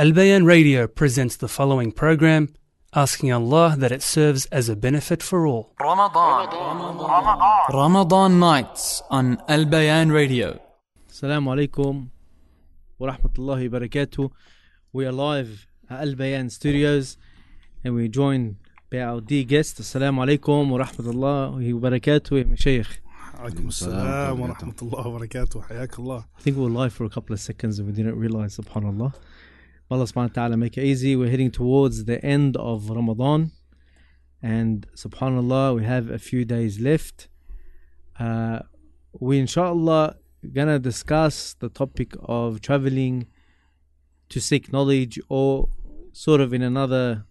Al Bayan Radio presents the following program, asking Allah that it serves as a benefit for all. Ramadan. Ramadan nights on Al Bayan Radio. Assalamu alaikum wa rahmatullahi wa barakatuh. We are live at Al Bayan Studios and we're joined by our dear guest. Assalamu alaikum wa rahmatullahi wa barakatuh, Mashaykh. عليكم السلام ورحمة الله وبركاته حياك الله I think we were live for a couple of seconds and we didn't realize, subhanAllah. Allah subhanahu wa ta'ala make it easy. We're heading towards the end of Ramadan and subhanAllah, we have a few days left. Uh, we inshallah gonna discuss the topic of traveling to seek knowledge or sort of in another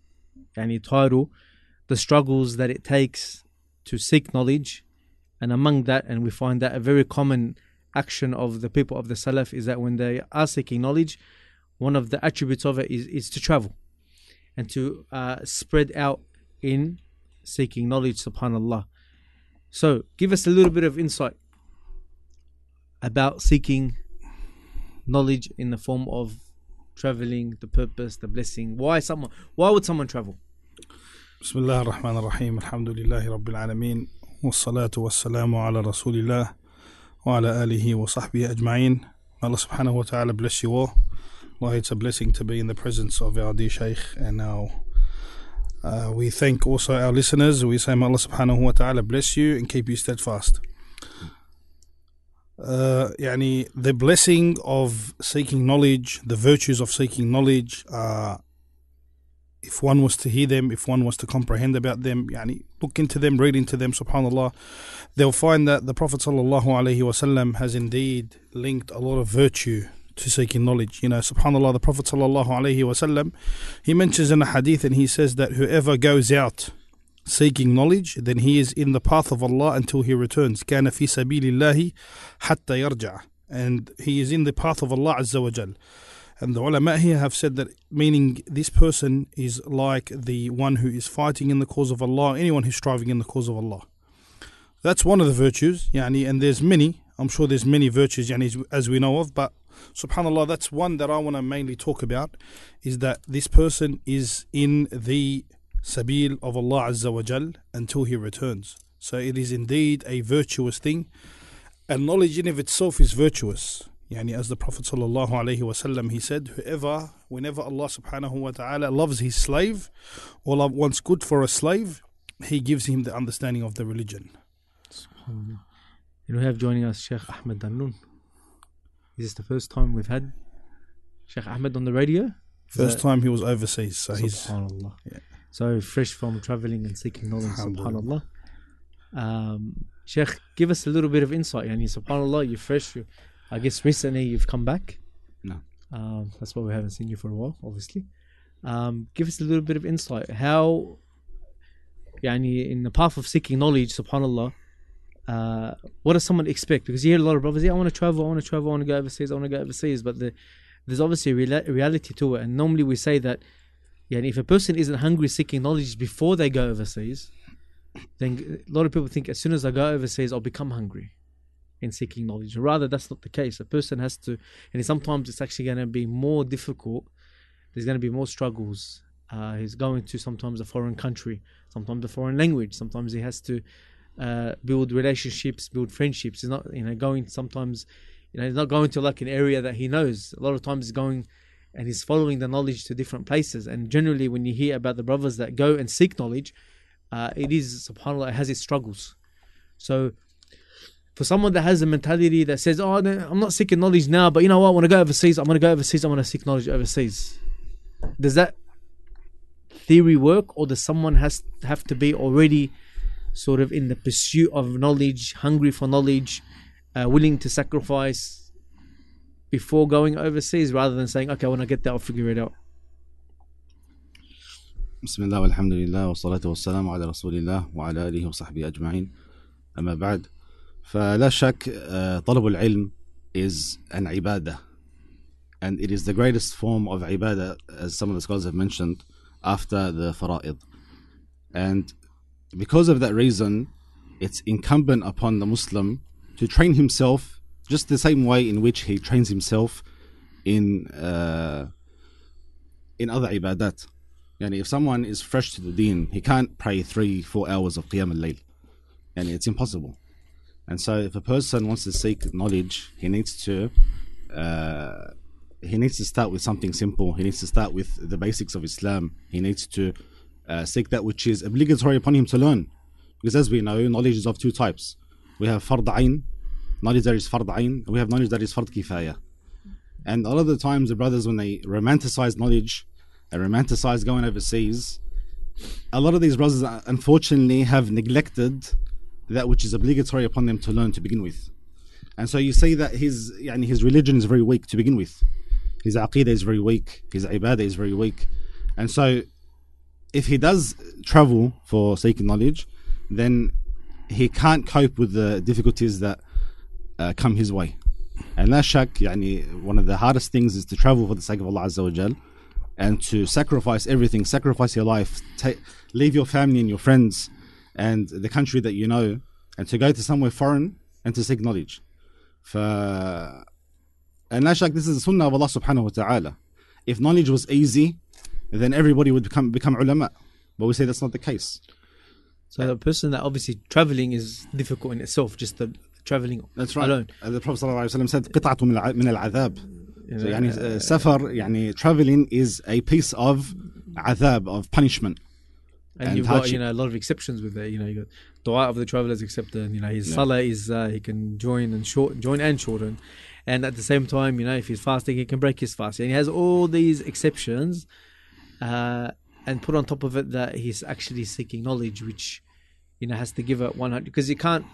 yani, title, the struggles that it takes to seek knowledge. And among that, and we find that a very common action of the people of the Salaf is that when they are seeking knowledge, one of the attributes of it is, is to travel and to uh, spread out in seeking knowledge, subhanAllah. So, give us a little bit of insight about seeking knowledge in the form of traveling, the purpose, the blessing. Why someone? Why would someone travel? بسم الله الرحمن الرحيم الحمد لله رب العالمين والصلاة والسلام على رسول الله وعلى آله وصحبه أجمعين Allah subhanahu wa ta'ala bless you all well, it's a blessing to be in the presence of our dear Shaykh and our. Uh, we thank also our listeners. We say, May Allah subhanahu wa ta'ala bless you and keep you steadfast. Uh, yani the blessing of seeking knowledge, the virtues of seeking knowledge, uh, if one was to hear them, if one was to comprehend about them, yani look into them, read into them, subhanAllah, they'll find that the Prophet sallallahu alaihi wasallam has indeed linked a lot of virtue to seeking knowledge. You know, subhanAllah, the Prophet sallallahu alaihi wasallam, he mentions in a hadith and he says that whoever goes out seeking knowledge, then he is in the path of Allah until he returns. كان في سبيل الله حتى يرجع. And he is in the path of Allah Azza wa Jal. And the ulama here have said that meaning this person is like the one who is fighting in the cause of Allah, anyone who's striving in the cause of Allah. That's one of the virtues, yani, and there's many. I'm sure there's many virtues, yani, as we know of, but subhanallah, that's one that I want to mainly talk about is that this person is in the sabil of Allah Azza wa Jal until he returns. So it is indeed a virtuous thing, and knowledge in of itself is virtuous. Yani as the Prophet sallallahu alaihi wasallam he said, whoever, whenever Allah subhanahu wa taala loves his slave, or love wants good for a slave, he gives him the understanding of the religion. And we have joining us Sheikh Ahmad Is this the first time we've had Sheikh Ahmad on the radio? First time he was overseas, so he's yeah. So fresh from traveling and seeking knowledge, subhanallah. Um, Sheikh, give us a little bit of insight. Yani, subhanallah, you're fresh. You, I guess recently you've come back. No. Um, that's why we haven't seen you for a while, obviously. Um, give us a little bit of insight. How, yani, in the path of seeking knowledge, subhanallah, uh, what does someone expect? Because you hear a lot of brothers, yeah, I want to travel, I want to travel, I want to go overseas, I want to go overseas. But the, there's obviously a reality to it. And normally we say that yeah, if a person isn't hungry seeking knowledge before they go overseas, then a lot of people think as soon as I go overseas, I'll become hungry in seeking knowledge. Rather, that's not the case. A person has to, and sometimes it's actually going to be more difficult. There's going to be more struggles. Uh, he's going to sometimes a foreign country, sometimes a foreign language. Sometimes he has to uh, build relationships, build friendships. He's not, you know, going sometimes, you know, he's not going to like an area that he knows. A lot of times he's going and he's following the knowledge to different places. And generally, when you hear about the brothers that go and seek knowledge, uh, it is subhanallah, it has its struggles. So, for someone that has a mentality that says, "Oh, I'm not seeking knowledge now, but you know what? I want to go overseas. I'm going to go overseas. I want to seek knowledge overseas." Does that theory work, or does someone has have to be already sort of in the pursuit of knowledge, hungry for knowledge, uh, willing to sacrifice before going overseas, rather than saying, "Okay, when I get there, I'll figure it out." بسم الله والحمد لله والصلاة والسلام على رسول الله وعلى آله وصحبه أجمعين أما بعد فلا شك آه، طلب العلم is an ibadah and it is the greatest form of ibadah as some of the scholars have mentioned after the fara'id and because of that reason it's incumbent upon the Muslim to train himself just the same way in which he trains himself in uh, in other ibadat. Yani if someone is fresh to the deen, he can't pray three, four hours of Qiyam al-Layl. And it's impossible. And so if a person wants to seek knowledge, he needs to uh, he needs to start with something simple. He needs to start with the basics of Islam. He needs to uh, seek that which is obligatory upon him to learn. Because as we know, knowledge is of two types. We have fard ayn, knowledge that is fard ayn, and we have knowledge that is fard kifaya. And a lot of the times, the brothers, when they romanticize knowledge and romanticize going overseas, a lot of these brothers, uh, unfortunately, have neglected that which is obligatory upon them to learn to begin with. And so you see that his, yani his religion is very weak to begin with. His aqidah is very weak. His ibadah is very weak. And so if he does travel for seeking knowledge, then he can't cope with the difficulties that uh, come his way. And la shak, yani, one of the hardest things is to travel for the sake of Allah Azza wa Jal and to sacrifice everything, sacrifice your life, leave your family and your friends and the country that you know, and to go to somewhere foreign and to seek knowledge. ف and la shak, this is the sunnah of Allah subhanahu wa ta'ala. If knowledge was easy, then everybody would become become ulama. But we say that's not the case. So a person that obviously traveling is difficult in itself, just the traveling that's right. alone. As the Prophet ﷺ said, قطعة من العذاب. So, يعني, uh, uh يعني, traveling is a piece of adhab, of punishment. And, and you've got you know a lot of exceptions with that. You know, you got dua of the travelers accepted. You know, his yeah. salah is uh, he can join and short join and shorten, and at the same time, you know, if he's fasting, he can break his fast. And he has all these exceptions uh, and put on top of it that he's actually seeking knowledge, which you know has to give it one hundred because you can't.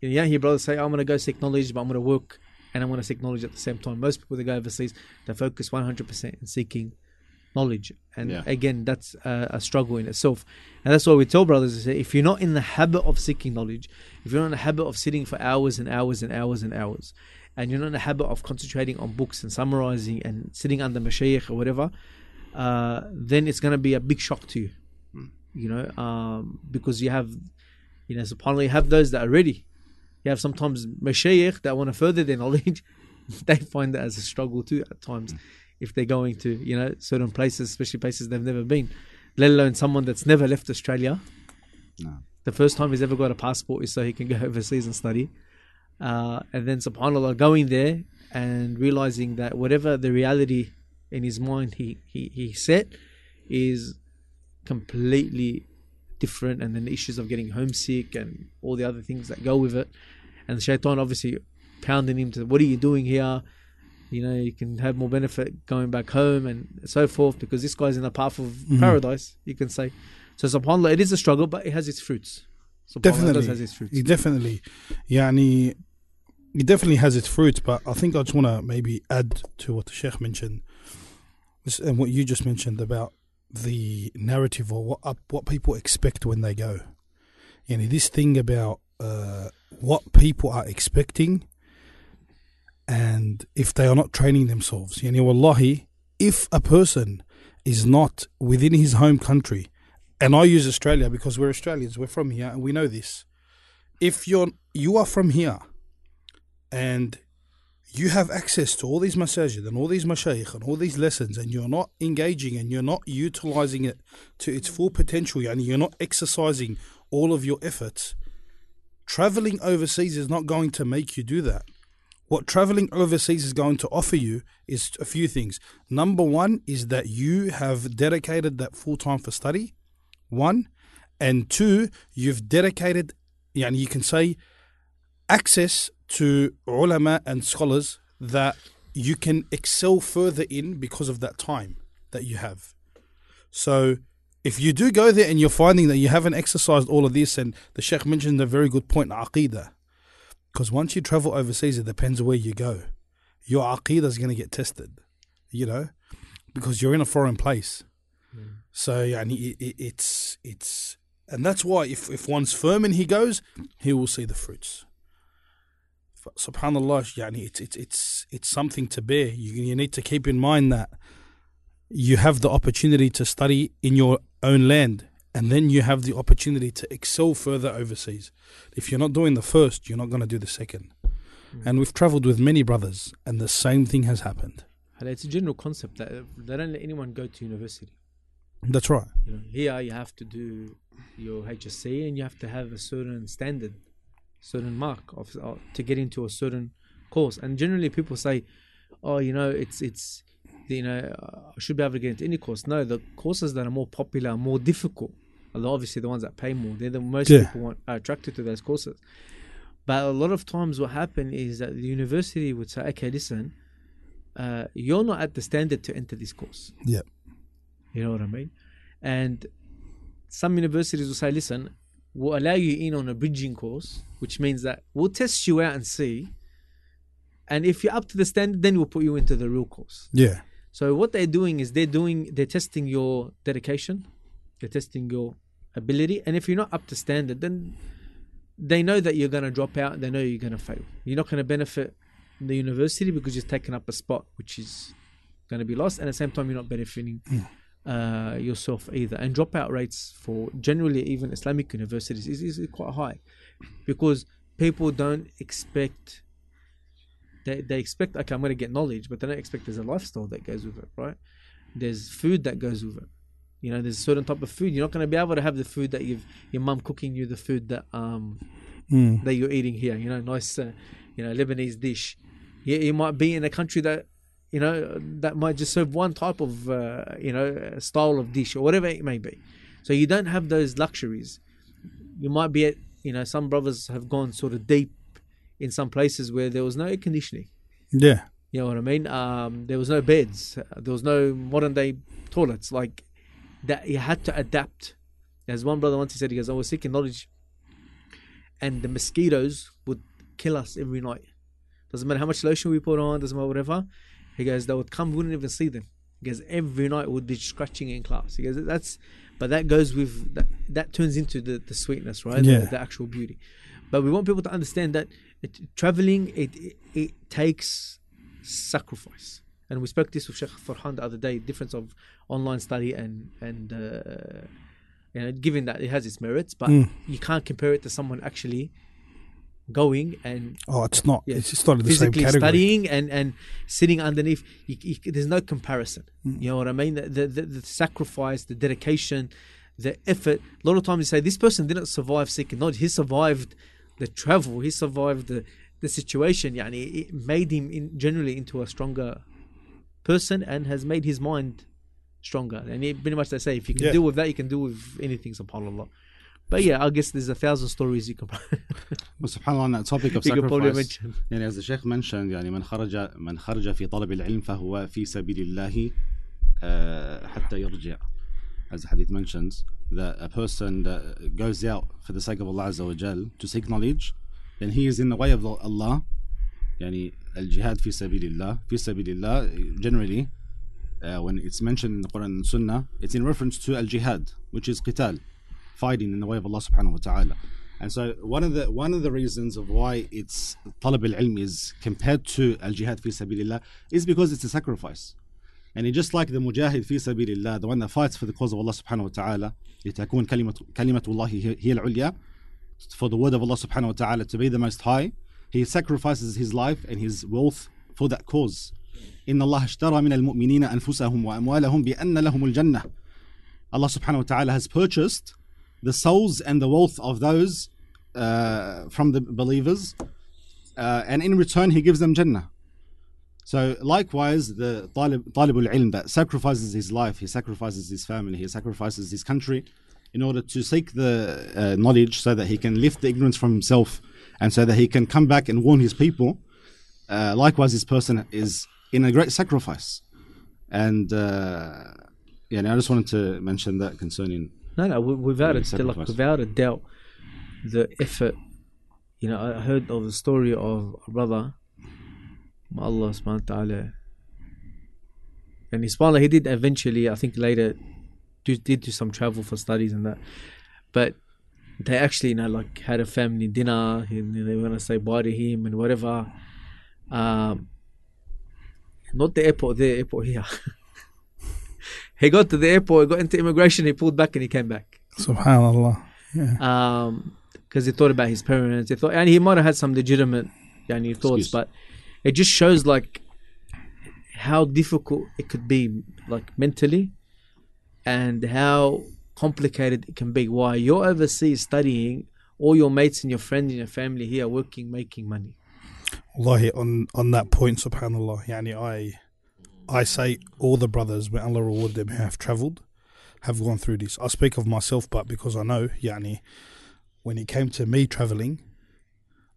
You know, yeah, hear brothers say, "I'm going to go seek knowledge, but I'm going to work." And I'm going to seek knowledge at the same time. Most people that go overseas, they focus 100% in seeking knowledge. And Yeah. again, that's a, a struggle in itself. And that's why we tell brothers if you're not in the habit of seeking knowledge, if you're not in the habit of sitting for hours and hours and hours and hours, and you're not in the habit of concentrating on books and summarizing and sitting under mashayikh or whatever, uh, then it's going to be a big shock to you. You know, um, because you have, you know, subhanAllah, you have those that are ready. You have sometimes mashayikh that want to further their knowledge. they find that as a struggle too at times if they're going to, you know, certain places, especially places they've never been, let alone someone that's never left Australia. No. The first time he's ever got a passport is so he can go overseas and study. Uh, and then, subhanAllah, going there and realizing that whatever the reality in his mind he he, he set is completely different. And then the issues of getting homesick and all the other things that go with it. And shaitan obviously pounding him to what are you doing here? You know you can have more benefit going back home and so forth because this guy's in the path of mm-hmm. paradise you can say. So subhanallah it is a struggle but it has its fruits. Definitely. has its fruits. It definitely. Yeah and he, it definitely has its fruits but i think i just want to maybe add to what the sheikh mentioned and what you just mentioned about the narrative or what up, what people expect when they go. You know, this thing about uh, what people are expecting, and if they are not training themselves. You know, wallahi, if a person is not within his home country, and I use Australia because we're Australians, we're from here, and we know this. If you're you are from here, and you have access to all these masajid and all these mashayikh and all these lessons, and you're not engaging and you're not utilizing it to its full potential, and you're not exercising all of your efforts, traveling overseas is not going to make you do that. What traveling overseas is going to offer you is a few things. Number one is that you have dedicated that full time for study, one, and two, you've dedicated, yani you can say, access to ulama and scholars that you can excel further in because of that time that you have. So, if you do go there and you're finding that you haven't exercised all of this, and the Sheikh mentioned a very good point, aqidah. Because once you travel overseas, it depends where you go. Your aqidah is going to get tested, you know, because you're in a foreign place. Hmm. So, yeah, and it, it, it's it's and that's why if if one's firm and he goes, he will see the fruits. Subhanallah, yani it's it's it's it's something to bear. You you need to keep in mind that you have the opportunity to study in your own land, and then you have the opportunity to excel further overseas. If you're not doing the first, you're not going to do the second. Hmm. And we've traveled with many brothers, and the same thing has happened. And it's a general concept that uh, they don't let anyone go to university. That's right. You know, here you have to do your HSC and you have to have a certain standard, certain mark of uh, to get into a certain course. And generally, people say, "Oh, you know, it's it's you know, I should be able to get into any course." No, the courses that are more popular are more difficult. Although obviously the ones that pay more, they're the most Yeah. people want, are attracted to those courses. But a lot of times, what happened is that the university would say, "Okay, listen, uh, you're not at the standard to enter this course." Yeah. You know what I mean? And some universities will say, listen, we'll allow you in on a bridging course, which means that we'll test you out and see. And if you're up to the standard, then we'll put you into the real course. Yeah. So what they're doing is they're doing they're testing your dedication, they're testing your ability, and if you're not up to standard, then they know that you're going to drop out. They know you're going to fail. You're not going to benefit the university because you're taking up a spot which is going to be lost, and at the same time you're not benefiting mm. Uh, yourself either. And dropout rates for generally even Islamic universities is, is quite high because people don't expect. They, they expect okay I'm going to get knowledge but they don't expect there's a lifestyle that goes with it right there's food that goes with it you know there's a certain type of food you're not going to be able to have the food that you've your mum cooking you the food that um Mm. that you're eating here you know nice uh, you know Lebanese dish you, you might be in a country that you know that might just serve one type of uh, you know style of dish or whatever it may be so you don't have those luxuries you might be at you know some brothers have gone sort of deep in some places where there was no air conditioning Yeah. you know what I mean? Um, there was no beds. There was no modern day toilets. Like that, you had to adapt. As one brother once he said, he goes, "I was seeking knowledge, and the mosquitoes would kill us every night. Doesn't matter how much lotion we put on, doesn't matter whatever. He goes, they would come, we wouldn't even see them. He goes, every night would be scratching in class. He goes, that's, but that goes with that. That turns into the the sweetness, right? Yeah. The, the actual beauty. But we want people to understand that it, traveling it, it it takes sacrifice. And we spoke this with Sheikh Farhan the other day. Difference of online study and and uh, you know, given that it has its merits, but Mm. you can't compare it to someone actually going and Oh, it's not. Yeah. It's not in the same physically category. studying and and sitting underneath. You, you, there's no comparison. Mm. You know what I mean? The, the, the, the sacrifice, the dedication, the effort. A lot of times you say this person didn't survive seeking knowledge. He survived the travel. He survived the the situation. Yani it made him in, generally into a stronger person and has made his mind stronger. And it, pretty much they say if you can Yeah. deal with that, you can deal with anything. Subhanallah. But yeah, I guess there's a thousand stories you can Well, subhanallah, on that topic of you can probably sacrifice, mention. يعني as the Sheikh mentioned يعني من خرج من خرج في طلب العلم فهو في سبيل الله uh, حتى يرجع as the hadith mentions that a person that goes out for the sake of Allah Azza wa Jal to seek knowledge then he is in the way of Allah يعني الجهاد في سبيل الله في سبيل الله generally uh, when it's mentioned in the Quran and Sunnah it's in reference to al-jihad which is qital fighting in the way of Allah subhanahu wa ta'ala and so one of the one of the reasons of why it's talab al-ilm is compared to al-jihad fi sabilillah is because it's a sacrifice and it's just like the mujahid fi sabilillah the one that fights for the cause of Allah subhanahu wa ta'ala لتكون كلمة كلمة الله هي هي العليا for the word of Allah subhanahu wa ta'ala to be the most high he sacrifices his life and his wealth for that cause إن الله اشترى من المؤمنين أنفسهم وأموالهم بأن لهم الجنة Allah subhanahu wa ta'ala has purchased the souls and the wealth of those uh, from the believers uh, and in return he gives them Jannah. So likewise the talib, talibul ilm that sacrifices his life he sacrifices his family he sacrifices his country in order to seek the uh, knowledge so that he can lift the ignorance from himself and so that he can come back and warn his people. Uh, likewise this person is in a great sacrifice. And uh, yeah I just wanted to mention that concerning No, no, wi- without a Yeah, like, without a doubt, the effort. You know, I heard of the story of a brother. Allah subhanahu wa ta'ala. And he subhanAllah, he did eventually, I think later, do, did do some travel for studies and that. But they actually, you know, like had a family dinner. He, they were going to say bye to him and whatever. Um, not the airport there, airport here. he got to the airport, he got into immigration, he pulled back and he came back. Subhanallah. Yeah. Um, because he thought about his parents. He thought, and he might have had some legitimate, yani, thoughts, Excuse. but it just shows like how difficult it could be, like mentally, and how complicated it can be. Why you're overseas studying, all your mates and your friends and your family here working, making money. Wallahi, on, on that point, subhanAllah, yani I, I say all the brothers, may Allah reward them, have travelled, have gone through this. I speak of myself, but because I know, yani, when it came to me travelling,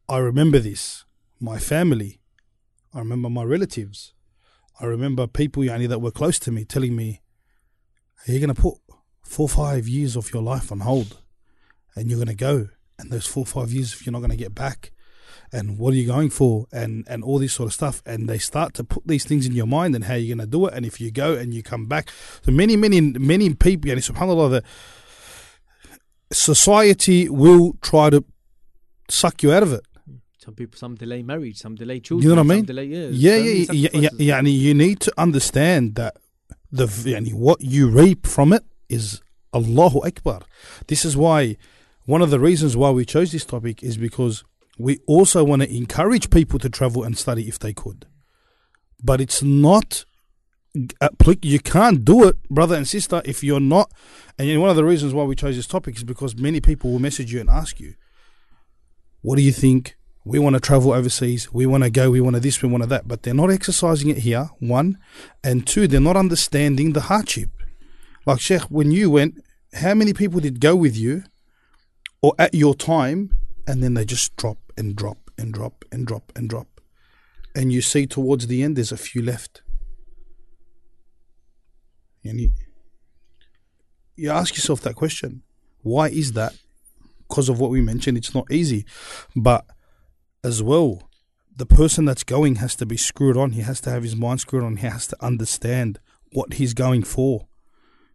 I remember this. My family, I remember my relatives, I remember people yani, that were close to me telling me, "Are you going to put four, five years of your life on hold, and you're going to go, and those four, five years, if you're not going to get back." And what are you going for and and all this sort of stuff. And they start to put these things in your mind and how you're going to do it and if you go and you come back. So many many many people and subhanallah the society will try to suck you out of it. Some people, some delay marriage, some delay children. you know what I mean? Delay, yeah, yeah so yeah, yeah, yeah, yeah you need to understand that the yani, what you reap from it is Allahu Akbar. This is why one of the reasons why we chose this topic is because we also want to encourage people to travel and study if they could. But it's not uh, you can't do it, brother and sister, if you're not. And one of the reasons why we chose this topic is because many people will message you and ask you, "What do you think? We want to travel overseas. We want to go. We want to this. We want to that." But they're not exercising it here. One, and two, they're not understanding the hardship. Like Sheikh, when you went, how many people did go with you, or at your time, and then they just drop and drop and drop and drop and drop. And you see towards the end there's a few left. And you, you ask yourself that question. Why is that? Because of what we mentioned, it's not easy. But as well, the person that's going has to be screwed on. He has to have his mind screwed on. He has to understand what he's going for.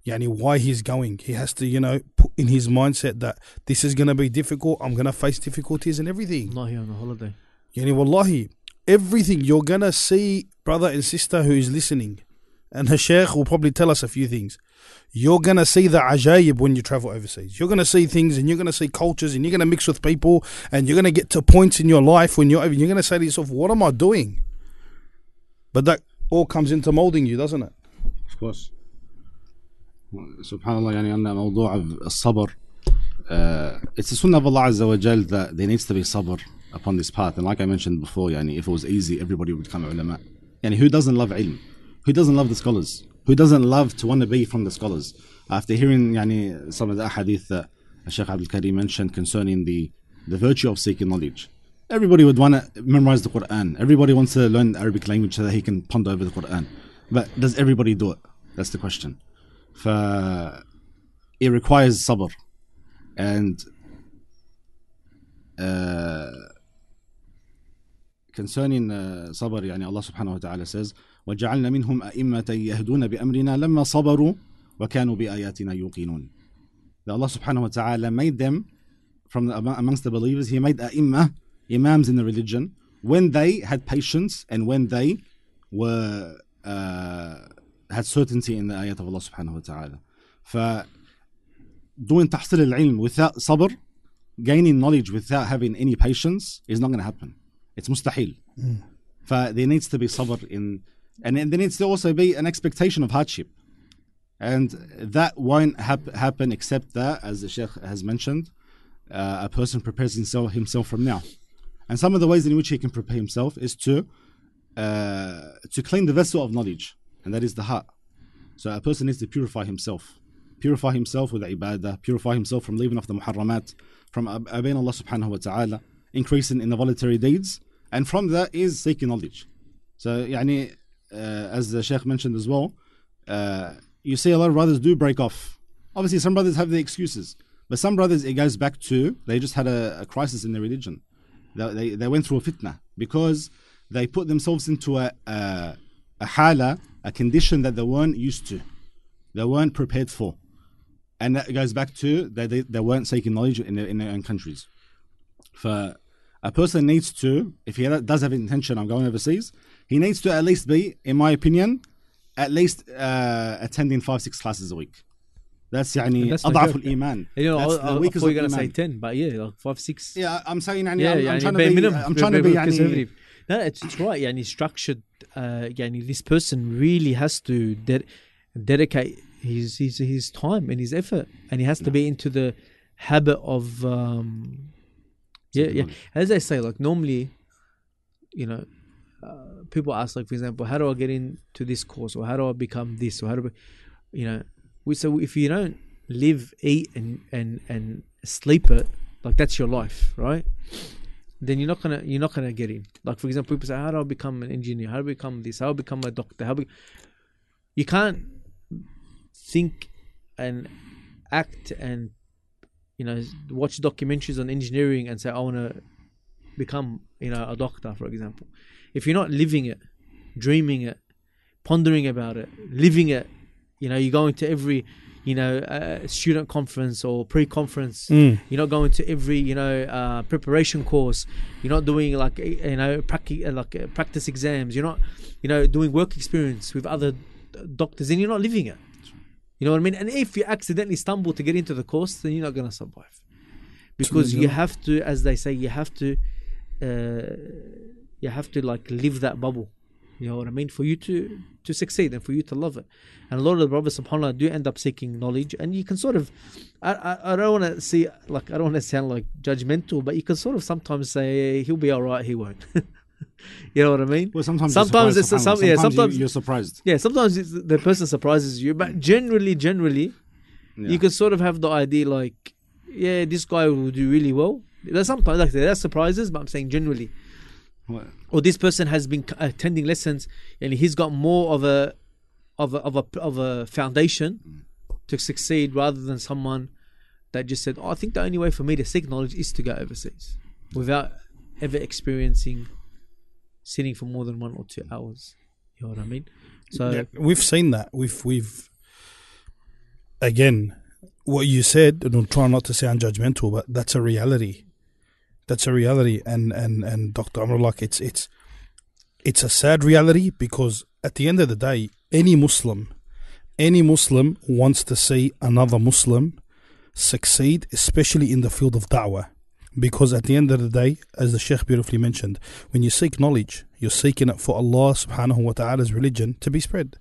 Yani why he's going. He has to, you know, put in his mindset that this is going to be difficult. I'm going to face difficulties and everything. Not here on a holiday. Yani wallahi, everything you're going to see, brother and sister who is listening, and her sheikh will probably tell us a few things. You're going to see the ajayib when you travel overseas. You're going to see things and you're going to see cultures and you're going to mix with people and you're going to get to points in your life when you're over. You're going to say to yourself, what am I doing? But that all comes into molding you, doesn't it? Of course. سبحان الله يعني عندنا موضوع الصبر uh, it's the sunnah of Allah Azza wa Jal that there needs to be sabr upon this path and like I mentioned before يعني if it was easy everybody would become ulama يعني who doesn't love ilm who doesn't love the scholars who doesn't love to want to be from the scholars after hearing يعني some of the hadith that Sheikh Abdul Karim mentioned concerning the the virtue of seeking knowledge everybody would want to memorize the Quran everybody wants to learn Arabic language so that he can ponder over the Quran but does everybody do it that's the question ف it requires sabr and uh, concerning uh, صبر يعني subhanahu wa ta'ala says وجعلنا منهم أئمة يهدون بأمرنا لما صبروا وكانوا بآياتنا يوقنون that Allah subhanahu wa ta'ala made them from the, amongst the believers he made أئمة imams in the religion when they had patience and when they were uh, had certainty in the ayat of Allah subhanahu wa ta'ala. For doing tahsil al-ilm without sabr, gaining knowledge without having any patience is not going to happen. It's mustahil. Mm. There needs to be sabr in, and, and there needs to also be an expectation of hardship. And that won't hap- happen except that, as the Sheikh has mentioned, uh, a person prepares himself, himself from now. And some of the ways in which he can prepare himself is to uh, to clean the vessel of knowledge and that is the heart. So a person needs to purify himself, purify himself with ibadah, purify himself from leaving off the muharramat, from obeying Allah subhanahu wa ta'ala, increasing in the voluntary deeds, and from that is seeking knowledge. So, يعني uh, as the Sheikh mentioned as well, uh, you see a lot of brothers do break off. Obviously, some brothers have the excuses, but some brothers it goes back to they just had a, a crisis in their religion. They, they, they, went through a fitna because they put themselves into a, a, a hala a condition that they weren't used to, they weren't prepared for. And that goes back to that they, they weren't seeking knowledge in their, in their own countries. For a person needs to, if he does have intention of going overseas, he needs to at least be, in my opinion, at least uh, attending five, six classes a week. That's يعني That's my أضعف joke. الإيمان. You know, That's I, the I, I weakest thought you were of going to say iman. 10, but yeah, like 5, 6. Yeah, I'm saying يعني yeah, I'm, yeah I'm trying to bare be minimum. I'm trying to very be يعني no, it's, it's right. Yani structured. Uh, this person really has to de- dedicate his, his his time and his effort, and he has to be into the habit of. Um, yeah, yeah. As I say, like normally, you know, uh, people ask, like for example, how do I get into this course, or how do I become this, or how do, I, you know, we so if you don't live, eat, and and and sleep it, like that's your life, right? Then you're not gonna you're not gonna get in. Like for example, people say, how do I become an engineer? How do I become this? How do I become a doctor? How do you can't think and act and you know watch documentaries on engineering and say I want to become you know a doctor, for example. If you're not living it, dreaming it, pondering about it, living it, you know, you're going to every you know uh, student conference or pre-conference. Mm. you're not going to every you know uh, preparation course. You're not doing like eh, you know practice like uh, practice exams. You're not you know doing work experience with other doctors and you're not living it. You know what i mean? And if you accidentally stumble to get into the course then you're not going to survive. Because you have to as they say you have to uh, you have to like live that bubble you know what i mean? For you to to succeed and for you to love it. And a lot of the brothers subhanallah do end up seeking knowledge. And you can sort of i i, I don't want to see like i don't want to sound like judgmental but you can sort of sometimes say he'll be all right he won't. You know what i mean? Well, sometimes Sometimes it's- some- yeah, sometimes- you, you're surprised. yeah sometimes it's, the person surprises you but generally generally Yeah. you can sort of have the idea like yeah this guy will do really well. There's sometimes like there's surprises but i'm saying generally Well, or this person has been attending lessons and he's got more of a of a of a of a foundation mm. to succeed rather than someone that just said, oh, I think the only way for me to seek knowledge is to go overseas without ever experiencing sitting for more than one or two hours. You know what I mean? So Yeah, we've seen that. We've we've again what you said, and I'm trying not to sound judgmental, but that's a reality. That's a reality, and and and Doctor Amrullah, it's it's it's a sad reality because at the end of the day, any Muslim, any Muslim wants to see another Muslim succeed, especially in the field of da'wah. Because at the end of the day, as the Sheikh beautifully mentioned, when you seek knowledge, you're seeking it for Allah subhanahu wa ta'ala's religion to be spread.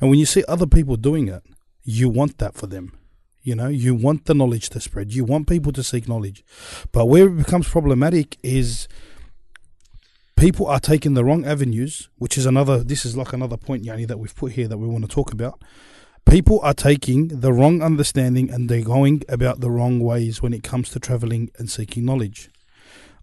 And when you see other people doing it, you want that for them. You know, you want the knowledge to spread. You want people to seek knowledge. But where it becomes problematic is people are taking the wrong avenues, which is another, this is like another point, Yani, that we've put here that we want to talk about. People are taking the wrong understanding and they're going about the wrong ways when it comes to traveling and seeking knowledge.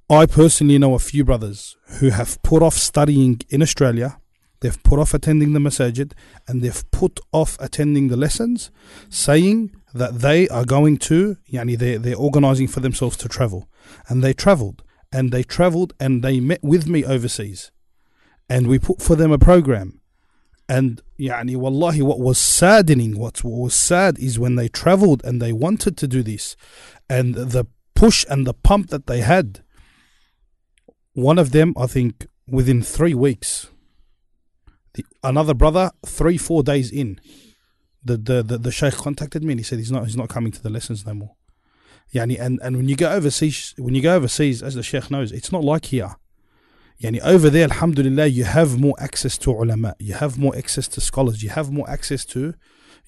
I personally know a few brothers who have put off studying in Australia, they've put off attending the masajid, and they've put off attending the lessons, saying that they are going to, yani they're, they're organizing for themselves to travel. And they traveled, and they traveled, and they met with me overseas. And we put for them a program. And yani wallahi, what was saddening, what was sad is when they traveled and they wanted to do this, and the push and the pump that they had. One of them, I think, within three weeks. The, another brother, three four days in, the, the the the sheikh contacted me and he said he's not he's not coming to the lessons no more. Yani, and and when you go overseas, when you go overseas, as the sheikh knows, it's not like here. Yani over there, alhamdulillah, you have more access to ulama, you have more access to scholars, you have more access to,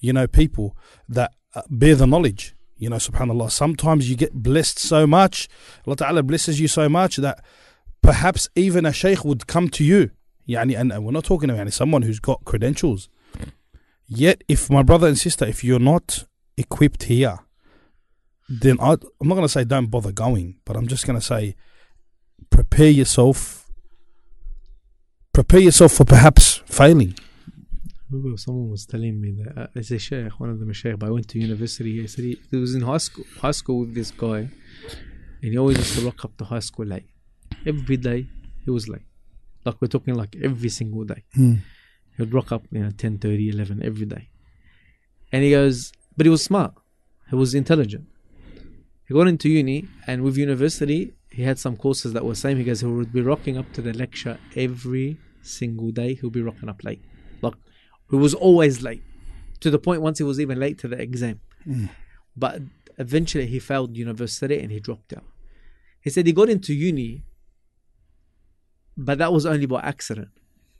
you know, people that uh, bear the knowledge. You know, subhanallah. Sometimes you get blessed so much, Allah Ta'ala blesses you so much that perhaps even a sheikh would come to you. Yani, and, and we're not talking about yani, someone who's got credentials. Yet, if my brother and sister, if you're not equipped here, then I, I'm not going to say don't bother going, but I'm just going to say prepare yourself. Prepare yourself for perhaps failing. remember someone was telling me that uh, it's a sheikh, one of sheikh, but I went to university. He said he, he was in high school, high school with this guy, and he always used to rock up to high school late. Every day he was late. Like we're talking like every single day. Mm. He would rock up, you know, 10, 11 every day. And he goes, but he was smart. He was intelligent. He got into uni, and with university, he had some courses that were same. He goes, he would be rocking up to the lecture every single day. He'll be rocking up late. Like, he was always late. To the point once he was even late to the exam. Hmm. But eventually he failed university and he dropped out. He said he got into uni but that was only by accident.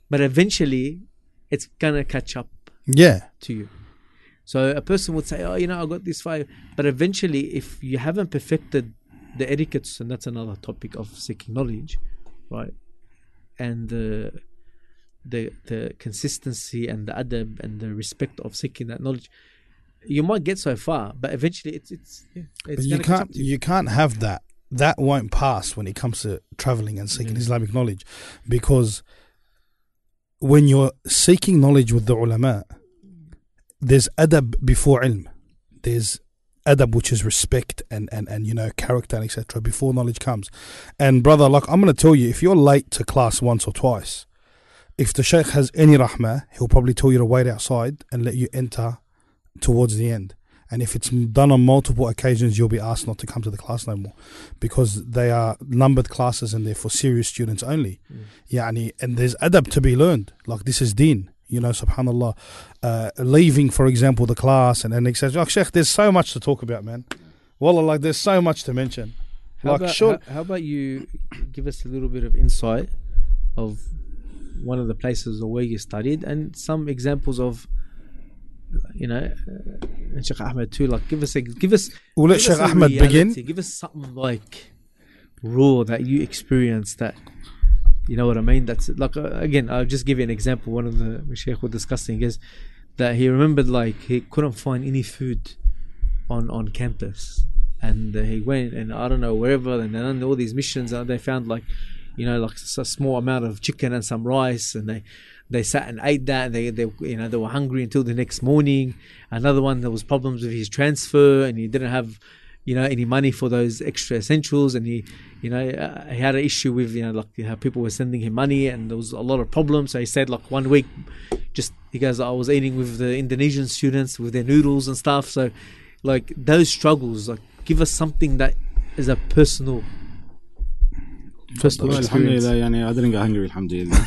But eventually, it's gonna catch up Yeah. to you. So a person would say, "Oh, you know, I got this fire," but eventually, if you haven't perfected the etiquettes, and that's another topic of seeking knowledge, right? And the the the consistency and the adab and the respect of seeking that knowledge, you might get so far, but eventually, it's it's yeah, it's But you gonna catch up can't you. you can't have that. That won't pass when it comes to traveling and seeking Yeah. Islamic knowledge, because when you're seeking knowledge with the ulama, there's adab before ilm. There's adab which is respect and, and, and you know character and etc. before knowledge comes. And brother, like I'm gonna tell you, if you're late to class once or twice, if the sheikh has any rahmah, he'll probably tell you to wait outside and let you enter towards the end. And if it's done on multiple occasions, you'll be asked not to come to the class no more because they are numbered classes and they're for serious students only. Yeah, and and there's adab to be learned. Like this is deen. You know, subhanAllah. Uh, leaving, for example, the class and then etc. Like, Sheikh, there's so much to talk about, man. Wallah, like there's so much to mention. How like, about, sure. how, how about you give us a little bit of insight of one of the places or where you studied and some examples of, you know, uh, and Sheikh Ahmad too. Like, give us a give us. We'll let Sheikh Ahmad begin. Give us something like raw that you experienced that. You know what I mean? That's like uh, again. I'll just give you an example. One of the Sheikh was discussing is that he remembered like he couldn't find any food on on campus, and uh, he went and I don't know wherever, and then all these missions, and they found like, you know, like a small amount of chicken and some rice, and they they sat and ate that, and they they you know they were hungry until the next morning. Another one there was problems with his transfer, and he didn't have. You know, any money for those extra essentials, and he, you know, uh, he had an issue with you know like how people were sending him money, and there was a lot of problems. So he said like one week, just he goes, I was eating with the Indonesian students with their noodles and stuff. So, like those struggles, like give us something that is a personal, Well, experience. alhamdulillah, yani, I didn't get hungry, alhamdulillah.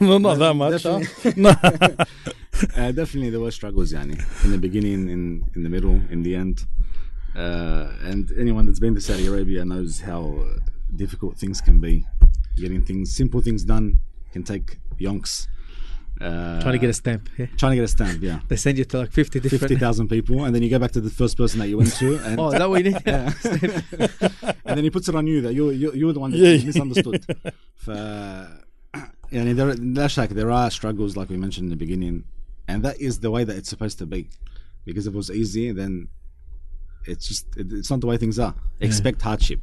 no, not that much. uh, definitely there were struggles yani in the beginning in in the middle in the end uh, and anyone that's been to Saudi Arabia knows how uh, difficult things can be getting things simple things done can take yonks uh, trying to get a stamp. Yeah. Trying to get a stamp. Yeah. they send you to like fifty different fifty thousand people, and then you go back to the first person that you went to. And oh, that we need. Yeah. and then he puts it on you that you you you're the one that yeah. misunderstood. For, you know, there, that's like there are struggles, like we mentioned in the beginning, and that is the way that it's supposed to be, because if it was easy, then it's just it, it's not the way things are. Yeah. Expect hardship.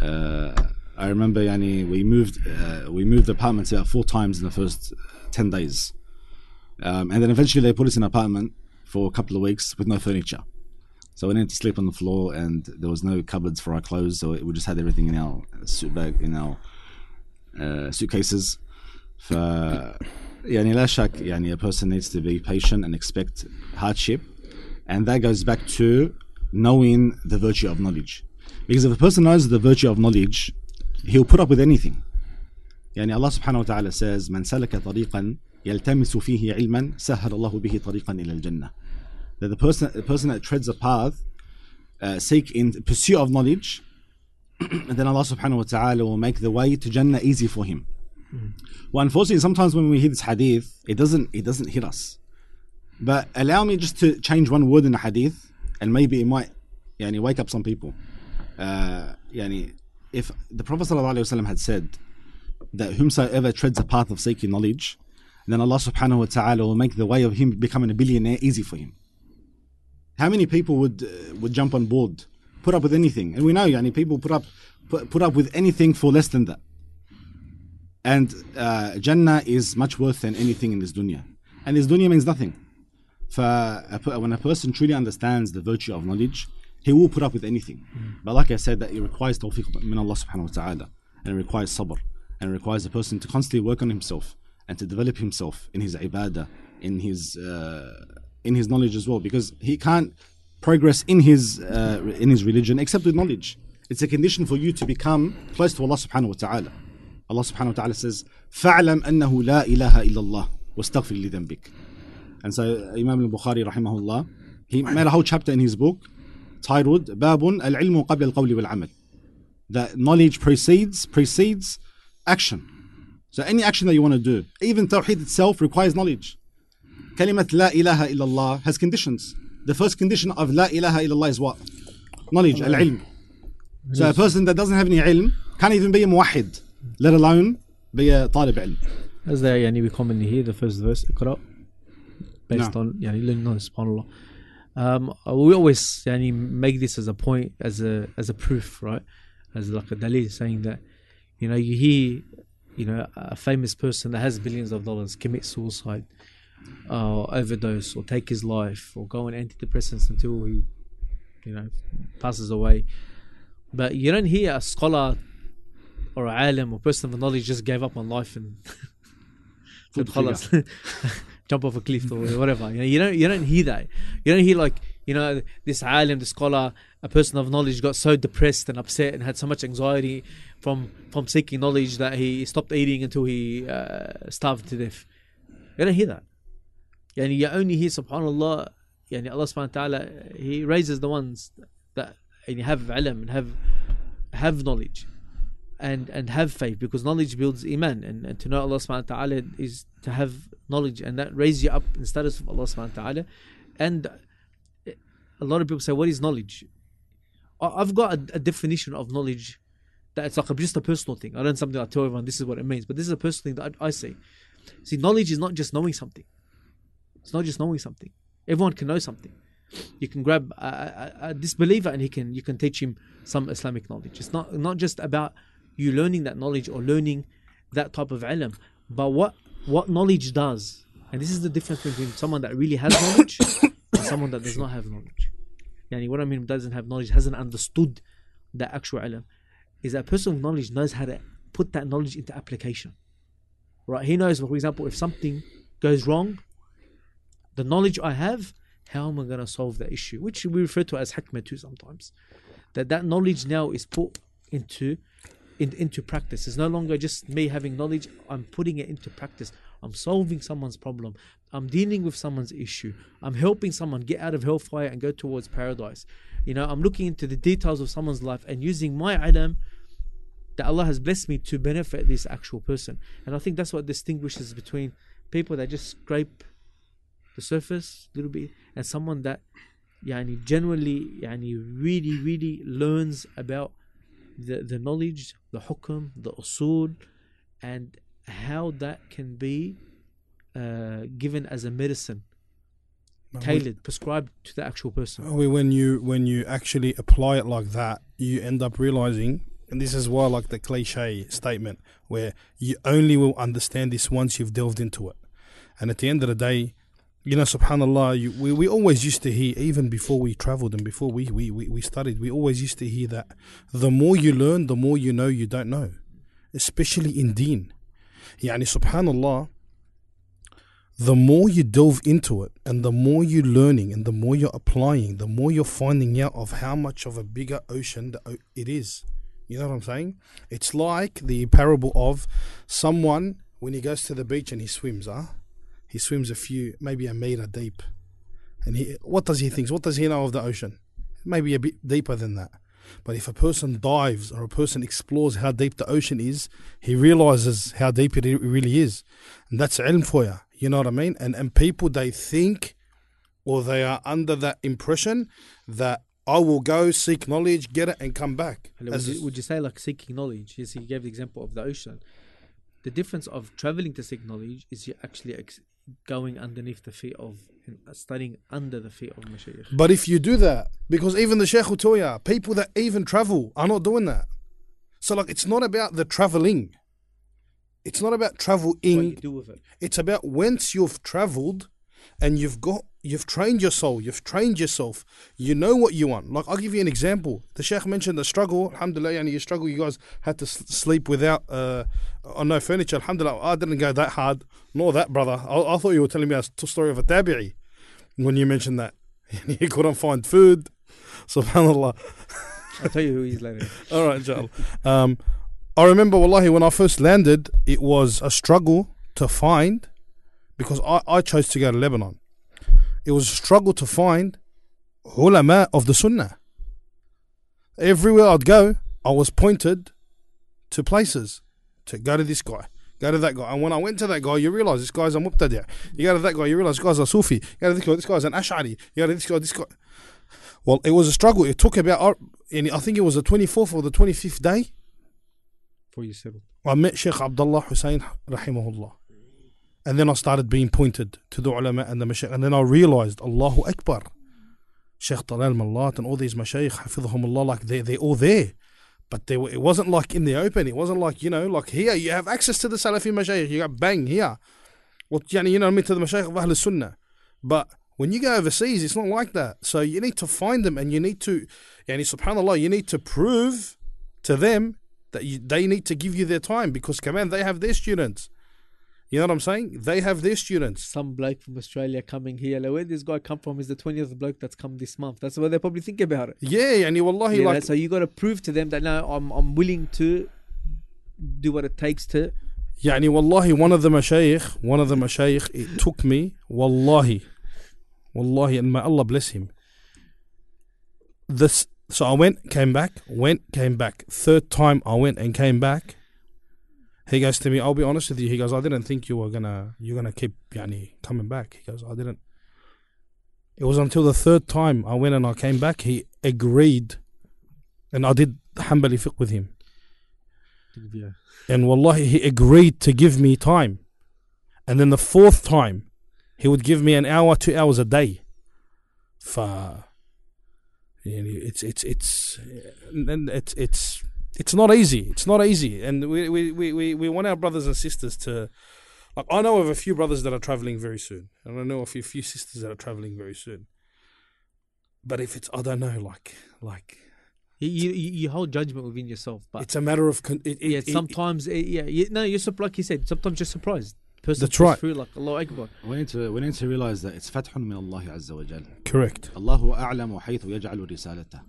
Uh, I remember, Yanni, we moved uh, we moved apartments about four times in the first 10 days um, and then eventually they put us in an apartment for a couple of weeks with no furniture so we needed to sleep on the floor, and there was no cupboards for our clothes, so we just had everything in our suit bag, in our uh, suitcases. ف يعني لا شك يعني a person needs to be patient and expect hardship, and that goes back to knowing the virtue of knowledge. Because if a person knows the virtue of knowledge, he'll put up with anything. يعني Allah subhanahu wa ta'ala says من سلك طريقا يلتمس فيه علما سهل الله به طريقا إلى الجنة that the person the person that treads a path uh, seek in pursuit of knowledge and then Allah subhanahu wa ta'ala will make the way to Jannah easy for him well unfortunately sometimes when we hear this hadith it doesn't it doesn't hit us but allow me just to change one word in the hadith and maybe it might يعني, wake up some people uh, يعني, if the Prophet sallallahu alaihi wasallam had said that whomsoever treads the path of seeking knowledge then Allah subhanahu wa ta'ala will make the way of him becoming a billionaire easy for him how many people would uh, would jump on board, put up with anything? And we know, yani, people put up put, put up with anything for less than that. And uh, Jannah is much worth than anything in this dunya. And this dunya means nothing. For a, when a person truly understands the virtue of knowledge, he will put up with anything. But like I said, that it requires tawfiq min Allah subhanahu wa ta'ala. And it requires sabr And it requires a person to constantly work on himself and to develop himself in his ibadah, in his uh, in his knowledge as well, because he can't progress in his uh, in his religion except with knowledge. It's a condition for you to become close to Allah subhanahu wa ta'ala. Allah subhanahu wa ta'ala says, فَاعْلَمْ أَنَّهُ لَا إِلَهَ إِلَّا اللَّهِ وَاسْتَغْفِرْ لِذَنْبِكَ And so Imam al-Bukhari rahimahullah, he made a whole chapter in his book titled باب العلم قبل القول والعمل that knowledge precedes precedes action. So any action that you want to do, even Tawheed itself requires knowledge. Kalimat La ilaha illallah has conditions. The first condition of La ilaha illallah is what? Knowledge, al ilm. So a person that doesn't have any ilm can't even be a muwahid, let alone be a talib ilm. As there, yani we commonly hear the first verse, Iqra, based no. on yani learning knowledge, subhanAllah. Um, we always yani, make this as a point, as a as a proof, right? As like a dalil saying that you know, you hear, you know, a famous person that has billions of dollars commit suicide, or overdose, or take his life, or go on antidepressants until he, you know, passes away. But you don't hear a scholar or a alim or person of knowledge just gave up on life and said, Food figure. "Khalas." jump off a cliff or whatever. You know, you don't you don't hear that. You don't hear like you know this alim, the scholar, a person of knowledge got so depressed and upset and had so much anxiety from from seeking knowledge that he stopped eating until he uh, starved to death. You don't hear that. Yani you only hear Subhanallah. Yani Allah Subhanahu wa Taala He raises the ones that yani, have ilm and have have knowledge and and have faith because knowledge builds iman and, and to know Allah subhanahu wa ta'ala is to have knowledge and that raises you up in status of Allah subhanahu wa ta'ala and a lot of people say what is knowledge I've got a, a definition of knowledge that it's like a, just a personal thing. I don't something I tell everyone this is what it means. But this is a personal thing that I, I say see knowledge is not just knowing something. It's not just knowing something. Everyone can know something. You can grab a, a, a disbeliever and he can you can teach him some Islamic knowledge. It's not not just about you learning that knowledge or learning that type of ilm, but what what knowledge does. And this is the difference between someone that really has knowledge and someone that does not have knowledge. Yani what I mean doesn't have knowledge, hasn't understood the actual ilm, is that a person with knowledge knows how to put that knowledge into application. Right? He knows, for example, if something goes wrong, the knowledge I have, how am I going to solve that issue? Which we refer to as hikmah too sometimes. That that knowledge now is put into in, into practice. It's no longer just me having knowledge. I'm putting it into practice. I'm solving someone's problem. I'm dealing with someone's issue. I'm helping someone get out of hellfire and go towards paradise. You know, I'm looking into the details of someone's life and using my ilm that Allah has blessed me to benefit this actual person. And I think that's what distinguishes between people that just scrape the surface a little bit and someone that yani genuinely yani really really learns about the, the knowledge the hukm the usul and how that can be uh, given as a medicine tailored prescribed to the actual person When you when you actually apply it like that, you end up realizing, and this is why I like the cliche statement, where you only will understand this once you've delved into it. And at the end of the day, you know, subhanallah, you, we, we always used to hear, even before we traveled and before we, we, we, we studied, we always used to hear that the more you learn, the more you know you don't know, especially in deen. Yani, subhanallah, the more you delve into it and the more you're learning and the more you're applying, the more you're finding out of how much of a bigger ocean it is. You know what I'm saying? It's like the parable of someone when he goes to the beach and he swims, huh? He swims a few, maybe a meter deep. And he, what does he think? What does he know of the ocean? Maybe a bit deeper than that. But if a person dives or a person explores how deep the ocean is, he realizes how deep it really is. And that's ilm for you. You know what I mean? And and people they think or they are under that impression that I will go seek knowledge, get it, and come back. Would you, would you say like seeking knowledge? Yes, he gave the example of the ocean. The difference of traveling to seek knowledge is you're actually ex- going underneath the feet of studying under the feet of Mashaykh. but if you do that, because even the Sheikh you, people that even travel are not doing that. So like, it's not about the traveling. It's not about What traveling. you do with it? It's about once you've traveled and you've got you've trained your soul, you've trained yourself, you know what you want. Like I'll give you an example. The Sheikh mentioned the struggle, alhamdulillah, and you struggle, you guys had to sleep without uh on no furniture. Alhamdulillah, I didn't go that hard, nor that brother. I, I thought you were telling me a story of a tabi'i when you mentioned that. he couldn't find food. Subhanallah. I'll tell you who he's later. All right, inshallah. Um, I remember, wallahi, when I first landed, it was a struggle to find, because I, I chose to go to Lebanon. It was a struggle to find ulama of the Sunnah. Everywhere I'd go, I was pointed to places to go to this guy, go to that guy. And when I went to that guy, you realize this guy's a mubtadi'. You go to that guy, you realize this guy's a Sufi. You go to this guy, this guy's an Ash'ari. You go to this guy, this guy. Well, it was a struggle. It took about, uh, and I think it was the 24th or the 25th day. Before you settle. I met Sheikh Abdullah Hussein, rahimahullah. And then I started being pointed to the ulama and the mashayikh. And then I realized, Allahu Akbar. Sheikh Talal Mallat and all these mashayikh, hafidhahumullah, like they're, they're all there. But they, were- it wasn't like in the open. It wasn't like, you know, like here you have access to the Salafi mashayikh. You got bang here. Well, you know what I mean, to the mashayikh of Ahl Sunnah. But when you go overseas, it's not like that. So you need to find them and you need to, yani, subhanAllah, you need to prove to them that you, they need to give you their time because, come on, they have their students. You know what I'm saying? They have their students. Some bloke from Australia coming here. Like, where this guy come from? Is the twentieth bloke that's come this month. That's what they probably think about it. Yeah, and you wallahi You know, like so you got to prove to them that no, I'm I'm willing to do what it takes to. يعني والله one of the mashayikh, one of the mashayikh, it took me, wallahi, wallahi, and may Allah bless him. This, so I went, came back, went, came back. Third time I went and came back. he goes to me, I'll be honest with you. He goes, I didn't think you were gonna, you're gonna keep, yani, coming back. He goes, I didn't. It was until the third time I went and I came back. He agreed, and I did Hanbali fiqh with him. And wallahi, he agreed to give me time. And then the fourth time, he would give me an hour, two hours a day. For it's it's it's and it's it's it's not easy. It's not easy, and we we, we, we want our brothers and sisters to. Like I know of a few brothers that are traveling very soon, and I know of a few sisters that are traveling very soon. But if it's, I don't know, like like you, you, you hold judgment within yourself, but it's a matter of con- it, it, yeah. It, sometimes, eh, yeah, you, no, you're. Like you said, sometimes you're surprised. Person That's right. Through like Allah Akbar. We need to we need to realize that it's fathun min Allah Azza wa Jal. Correct. Allahu a'lamu haythu yaj'alu risalata.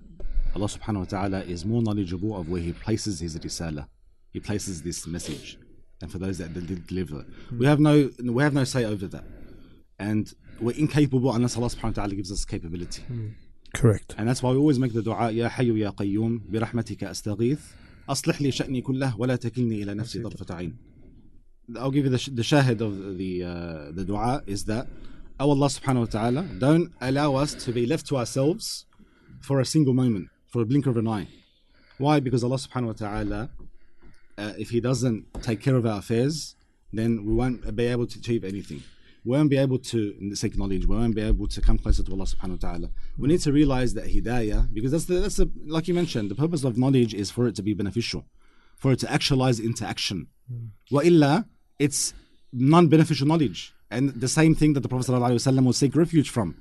Allah subhanahu wa ta'ala is more knowledgeable of where He places His risala. He places this message, and for those that did deliver it, we have no we have no say over that, and we're incapable unless Allah subhanahu wa ta'ala gives us capability. Correct. And that's why we always make the dua يا حي يا قيوم برحمتك أستغيث أصلح لي شأني كله ولا تكلني إلى نفسي طرفة عين. I'll give you the, sh- the shahid of the uh, the dua is that oh Allah subhanahu wa ta'ala don't allow us to be left to ourselves for a single moment for a blink of an eye. Why? Because Allah subhanahu wa ta'ala, uh, if He doesn't take care of our affairs, then we won't be able to achieve anything. We won't be able to, seek knowledge, we won't be able to come closer to Allah subhanahu wa ta'ala. We need to realize that hidayah, because that's the, that's the, like you mentioned, the purpose of knowledge is for it to be beneficial, for it to actualize into action. Hmm. Wa illa it's non beneficial knowledge. And the same thing that the Prophet ﷺ will seek refuge from.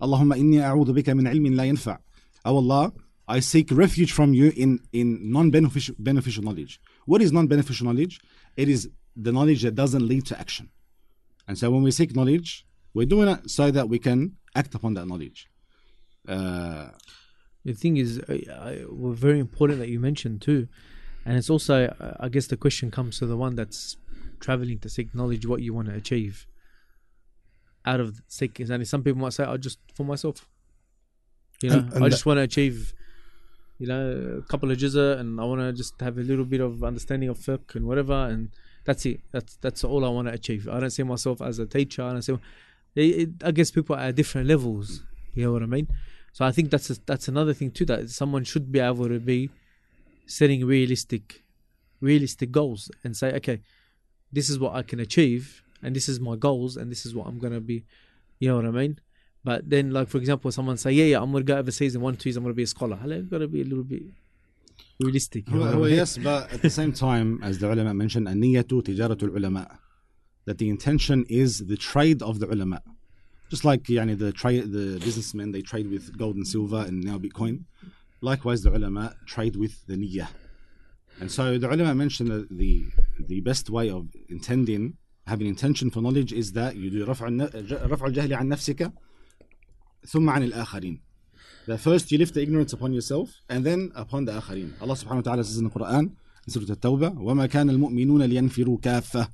Allahumma inni a'udhu bika min ilmin la yinfa. Oh Allah, I seek refuge from you in, in non-beneficial beneficial knowledge. What is non-beneficial knowledge? It is the knowledge that doesn't lead to action. And so when we seek knowledge we're doing it so that we can act upon that knowledge. Uh, The thing is, uh, I, very important that you mentioned too, and it's also, uh, I guess, the question comes to the one that's traveling to seek knowledge, what you want to achieve out of seeking. And some people might say, "I just for myself," you know, And- and I just want to achieve, you know, a couple of jizza, and I want to just have a little bit of understanding of fiqh and whatever, and that's it. That's that's all I want to achieve. I don't see myself as a teacher. I don't see. It, I guess people are at different levels. You know what I mean? So I think that's a, that's another thing too that someone should be able to be setting realistic, realistic goals and say, okay, this is what I can achieve, and this is my goals, and this is what I'm gonna be. You know what I mean? But then, like for example, someone say, yeah, yeah, I'm gonna go overseas in one two years, I'm gonna be a scholar. Hello, you've got to be a little bit realistic. you know what I Well, mean? yes, but at the same time, as the ulama mentioned, النية تجارة العلماء. That the intention is the trade of the ulama. Just like يعني, the trade, the businessmen, they trade with gold and silver and now Bitcoin. Likewise, the ulama trade with the niyyah. And so the ulama mentioned that the, the best way of intending, having intention for knowledge is that you do رفع, الن- رفع الجهل عن نفسك ثم عن الآخرين. That first you lift the ignorance upon yourself and then upon the آخرين. Subhanahu wa ta'ala says in the Quran, in Surah At-Tawbah, وَمَا كَانَ الْمُؤْمِنُونَ لِيَنْفِرُوا كَافَّةً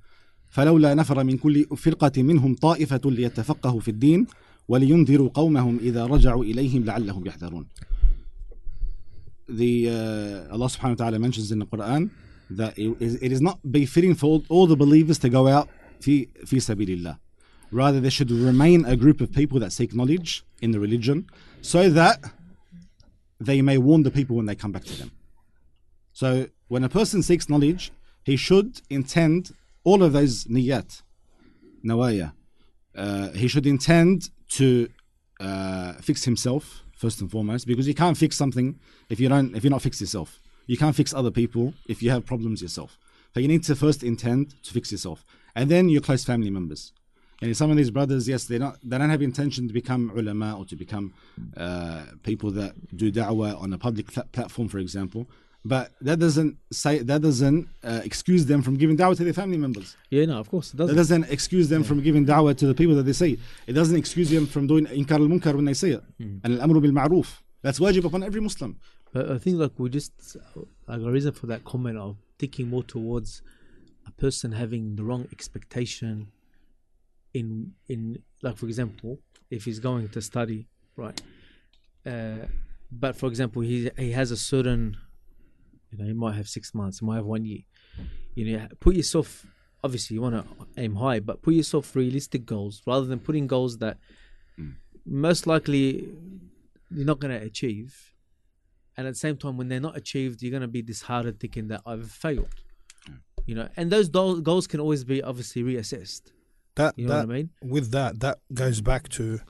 فلولا نفر من كل فرقة منهم طائفة ليتفقهوا في الدين ولينذروا قومهم إذا رجعوا إليهم لعلهم يحذرون. the uh, Allah Subhanahu wa Taala mentions in the Quran that it is, it is not befitting for all, all the believers to go out fi fi sabilillah. Rather, there should remain a group of people that seek knowledge in the religion, so that they may warn the people when they come back to them. So, when a person seeks knowledge, he should intend all of those niyat, nawaya. Uh, he should intend to uh, fix himself first and foremost, because you can't fix something if you don't if you're not fixed yourself. You can't fix other people if you have problems yourself. So you need to first intend to fix yourself, and then your close family members. And some of these brothers, yes, they not they don't have intention to become ulama or to become uh, people that do da'wah on a public pla- platform, for example. But that doesn't say that doesn't uh, excuse them from giving da'wah to their family members. Yeah, no, of course it doesn't. That doesn't excuse them from giving da'wah to the people that they see. It doesn't excuse them from doing inkar al munkar when they see it. And al amru bil ma'roof. That's wajib upon every Muslim. But I think like we just like a reason for that comment of thinking more towards a person having the wrong expectation in in like for example if he's going to study right uh, but for example he he has a certain you know he might have six months he might have one year. You know put yourself obviously you want to aim high but put yourself realistic goals rather than putting goals that most likely you're not going to achieve. And at the same time when they're not achieved you're going to be disheartened thinking that i've failed. You know and those do- goals can always be obviously reassessed That you know that what i mean with that that goes back to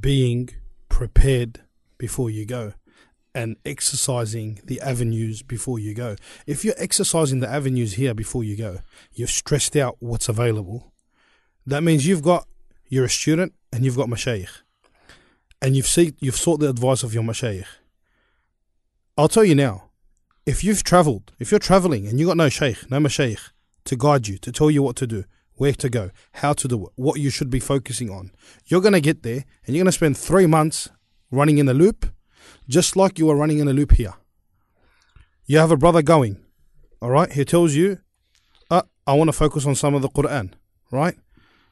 being prepared before you go and exercising the avenues before you go. If you're exercising the avenues here before you go, you've stressed out what's available. That means you've got you're a student and you've got mashayikh. And you've seek, you've sought the advice of your mashayikh. I'll tell you now, if you've traveled, if you're traveling and you got no sheikh, no mashayikh to guide you, to tell you what to do, where to go, how to do it, what you should be focusing on, you're going to get there and you're going to spend three months running in a loop, just like you were running in a loop here. You have a brother going, all right? He tells you, uh, I want to focus on some of the Quran, right?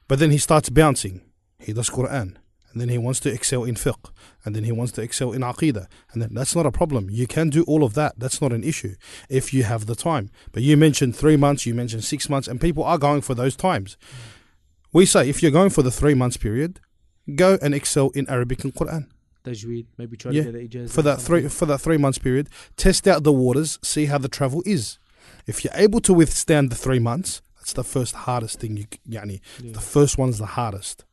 But then he starts bouncing. He does Quran. And then he wants to excel in fiqh. And then he wants to excel in aqidah. And then that's not a problem. You can do all of that. That's not an issue if you have the time. But you mentioned three months, you mentioned six months, and people are going for those times. Mm. We say if you're going for the three months period, go and excel in Arabic and Quran tajweed maybe try Yeah, to get the ijaz for that three for that three months period. Test out the waters, see how the travel is. If you're able to withstand the three months, that's the first hardest thing. You yani, Yeah. the first one's the hardest.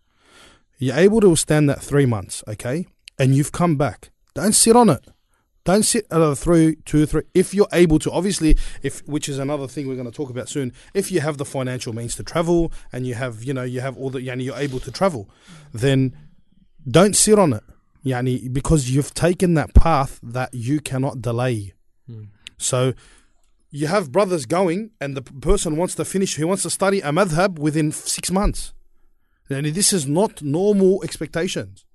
You're able to withstand that three months, okay, and you've come back. Don't sit on it. Don't sit another three, two, three. If you're able to, obviously, if which is another thing we're going to talk about soon. If you have the financial means to travel and you have, you know, you have all the, yani, you're able to travel, then don't sit on it. Yani, because you've taken that path that you cannot delay. Hmm. So you have brothers going, and the person wants to finish, he wants to study a madhab within six months. And this is not normal expectations.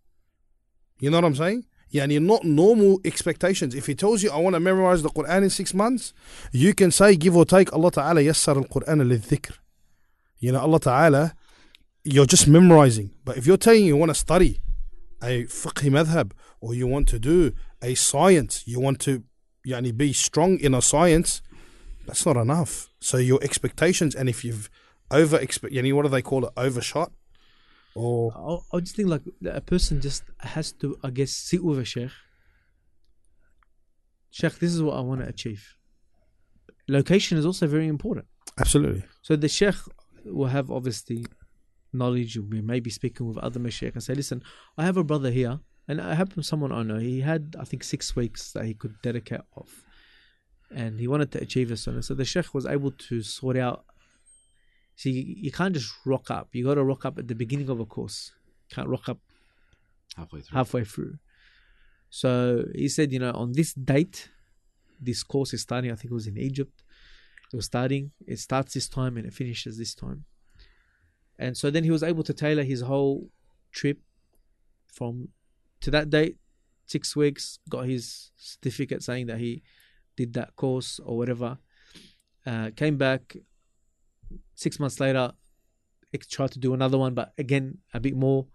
You know what I'm saying? Yani, not normal expectations. If he tells you, I want to memorize the Quran in six months, you can say, give or take, Allah Ta'ala yassar al Quran al dhikr. You know, Allah Ta'ala, you're just memorizing. But if you're telling you want to study, a fiqh madhab or you want to do a science, you want to yani, be strong in a science, that's not enough. So your expectations, and if you've over expect, yani, what do they call it, overshot, or I, I just think like a person just has to, I guess, sit with a sheikh. Sheikh, this is what I want to achieve. Location is also very important. absolutely, So the sheikh will have obviously knowledge. We may be speaking with other mashaykh and say, listen, I have a brother here, and I have someone I know. He had, I think, six weeks that he could dedicate off, and he wanted to achieve this. And so the sheikh was able to sort out. See, you, you can't just rock up. You got to rock up at the beginning of a course. Can't rock up Halfway through. halfway through. So he said, you know, on this date, this course is starting. I think it was in Egypt. It was starting. It starts this time and it finishes this time. And so then he was able to tailor his whole trip from to that date, six weeks, got his certificate saying that he did that course or whatever. Uh, came back six months later, tried to do another one, but again, a bit more,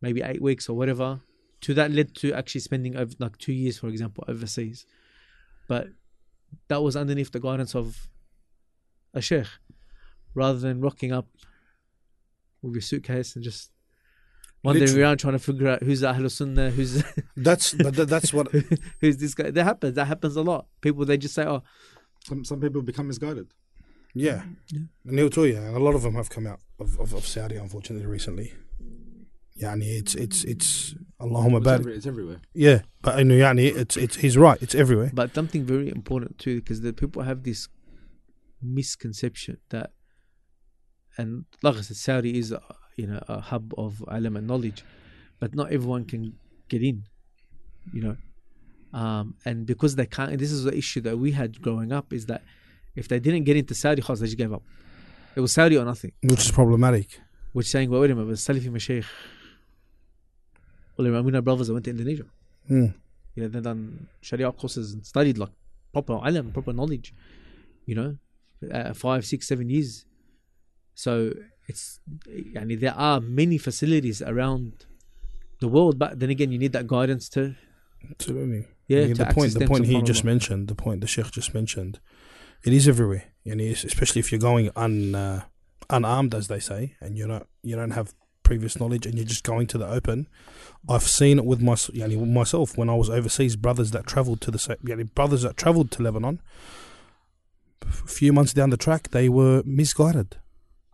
maybe eight weeks or whatever. to that led to actually spending over like two years, for example, overseas. But that was underneath the guidance of a sheikh, rather than rocking up with your suitcase and just wandering Literally. around trying to figure out who's Ahlul Sunnah, who's That's but that's what who's this guy. That happens. That happens a lot. People they just say, "Oh, Some, some people become misguided. Yeah. And he'll tell you, and a lot of them have come out of, of, of Saudi, unfortunately, recently. Yani it's it's it's Allahumma It's, every, it's everywhere. Yeah, but you know, yani it's it's he's right. It's everywhere. But something very important too, because the people have this misconception that, and like I said, Saudi is a, you know a hub of alim and knowledge, but not everyone can get in, you know, um, and because they can't. And this is the issue that we had growing up is that if they didn't get into Saudi, khas, they just gave up. It was Saudi or nothing. which is problematic. Which saying, well, wait a minute, but Salafi Mashaykh, well, Ramuna brothers that went to Indonesia. Mm. You know, they done Sharia courses and studied like proper alim, proper knowledge. You know, uh, five, six, seven years. So it's, I mean, there are many facilities around the world, but then again, you need that guidance to, Absolutely. yeah, Yeah, to the point the point he just mentioned, the point the Sheikh just mentioned, it is everywhere. And especially if you're going un uh, unarmed, as they say, and you're not you don't have previous knowledge, and you're just going to the open. I've seen it with my yani, with myself when I was overseas. Brothers that travelled to the sa- yani, brothers that travelled to Lebanon. A few months down the track, they were misguided,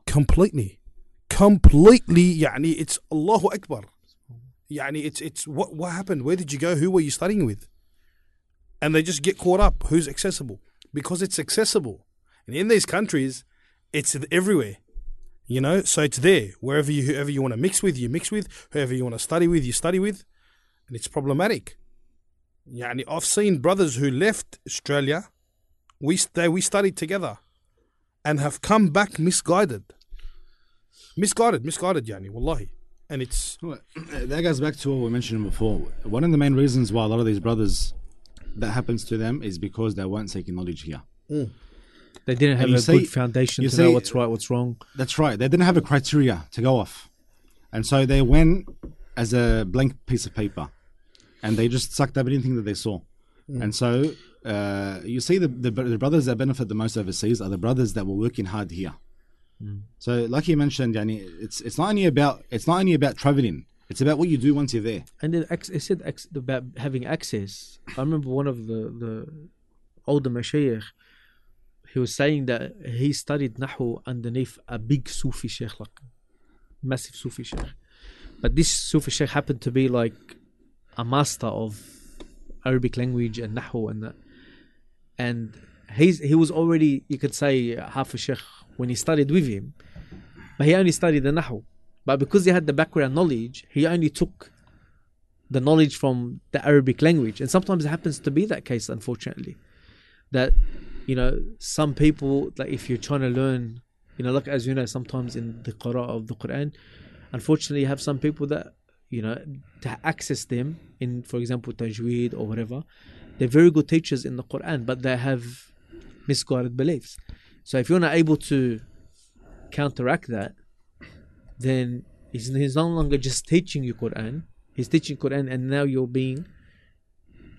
completely, completely. Yani, it's Allahu Akbar. Yani, it's it's what what happened? Where did you go? Who were you studying with? and they just get caught up who's accessible because it's accessible. And in these countries, it's everywhere. You know, so it's there. Wherever you, whoever you want to mix with, you mix with. Whoever you want to study with, you study with. And it's problematic. Yeah, and I've seen brothers who left Australia, we, they, we studied together, and have come back misguided. Misguided, misguided, Yani, wallahi. And it's. That goes back to what we mentioned before. One of the main reasons why a lot of these brothers that happens to them is because they weren't seeking knowledge here. Mm. They didn't have you a see- good foundation you to know what's right, what's wrong. That's right. They didn't have a criteria to go off. And so they went as a blank piece of paper and they just sucked up anything that they saw. Mm. And so uh, you see the, the, the brothers that benefit the most overseas are the brothers that were working hard here. Mm. So like you mentioned, Yani, it's it's not only about it's not only about traveling. It's about what you do once you're there. And then it said about having access. I remember one of the, the older mashayikh, he was saying that he studied Nahu underneath a big Sufi sheikh, like massive Sufi sheikh. But this Sufi sheikh happened to be like a master of Arabic language and Nahu and that. And he's, he was already, you could say, half a sheikh when he studied with him. But he only studied the Nahu. But because he had the background knowledge, he only took the knowledge from the Arabic language. And sometimes it happens to be that case, unfortunately. That, you know, some people, like if you're trying to learn, you know, like as you know, sometimes in the Qur'an of the Quran, unfortunately, you have some people that, you know, to access them in, for example, Tajweed or whatever, they're very good teachers in the Quran, but they have misguided beliefs. So if you're not able to counteract that, then he's, he's no longer just teaching you Quran. He's teaching Quran, and now you're being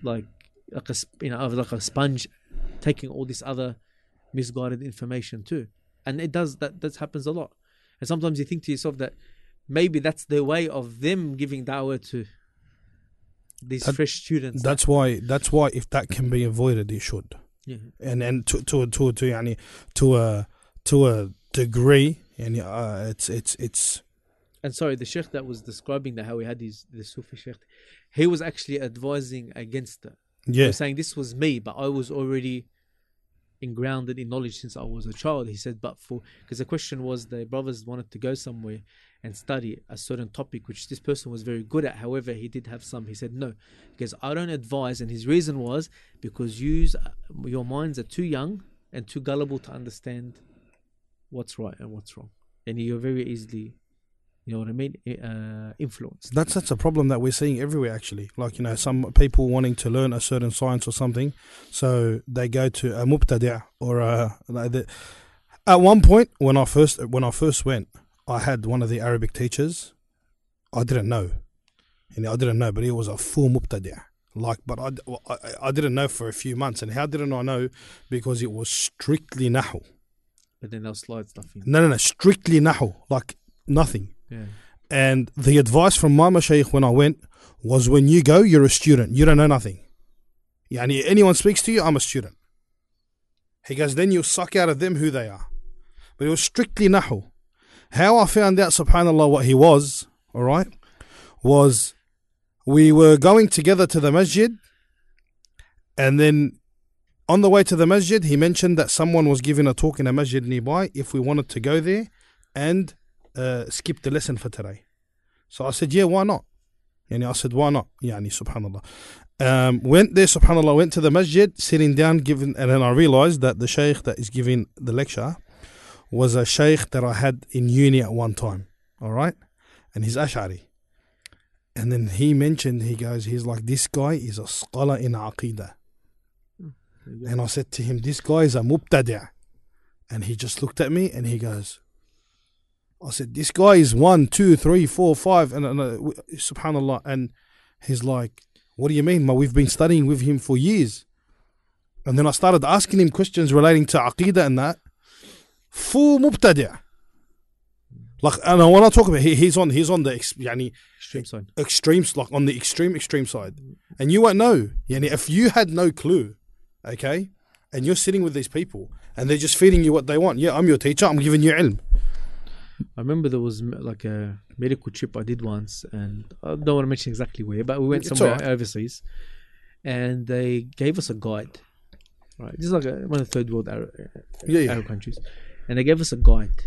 like like a you know like a sponge, taking all this other misguided information too. And it does that. That happens a lot. And sometimes you think to yourself that maybe that's the way of them giving da'wah to these that, fresh students. That's why. That's why if that can be avoided, it should. Yeah. And and to to to to to a to a degree and uh, it's it's it's And sorry, the sheikh that was describing that how he had his the Sufi sheikh, he was actually advising against it. He yeah saying this was me, but I was already in grounded in knowledge since I was a child. He said, but for because the question was the brothers wanted to go somewhere and study a certain topic which this person was very good at. However, he did have some. He said no, because I don't advise, and his reason was because yous your minds are too young and too gullible to understand what's right and what's wrong, and you're very easily. You know what I mean? Uh, influenced. that's that's a problem that we're seeing everywhere actually like you know some people wanting to learn a certain science or something so they go to a mubtadi' or a like the, at one point when I first when I first went I had one of the Arabic teachers I didn't know And I didn't know, but he was a full mubtadi'. Like, but I, I, I didn't know for a few months. And how didn't I know? Because it was strictly nahu. But then they'll slide stuff in. No, no, no, strictly nahu. Like nothing. Yeah. And the advice from my mashaykh when I went was when you go, you're a student. You don't know nothing. Yani anyone speaks to you, I'm a student. He goes, then you'll suck out of them who they are. But it was strictly nahu. How I found out, subhanAllah, what he was, all right, was we were going together to the masjid, and then on the way to the masjid, he mentioned that someone was giving a talk in a masjid nearby if we wanted to go there and uh, skip the lesson for today. So I said, yeah, why not? Yani I said, why not? Yani, subhanAllah. Um, went there, subhanAllah, went to the masjid, sitting down, giving, and then I realized that the shaykh that is giving the lecture was a shaykh that I had in uni at one time. All right? And he's Ash'ari. And then he mentioned, he goes, he's like, this guy is a scholar in Aqidah. And I said to him, this guy is a mubtadi'. And he just looked at me and he goes, I said, this guy is one, two, three, four, five, and, and uh, subhanallah. And he's like, what do you mean? Ma, we've been studying with him for years. And then I started asking him questions relating to aqidah and that. Full mubtadi'. Like, and I talk about, he, he's on, he's on the, ex, yani, Extreme side. extremes, like on the extreme, extreme side. And you won't know. Yani, if you had no clue, okay, and you're sitting with these people and they're just feeding you what they want. Yeah, I'm your teacher. I'm giving you ilm. I remember there was like a medical trip I did once, and I don't want to mention exactly where, but we went It's somewhere alright. overseas, and they gave us a guide. Right, this is like a, one of the third world Arab, Yeah, yeah. Arab countries, and they gave us a guide.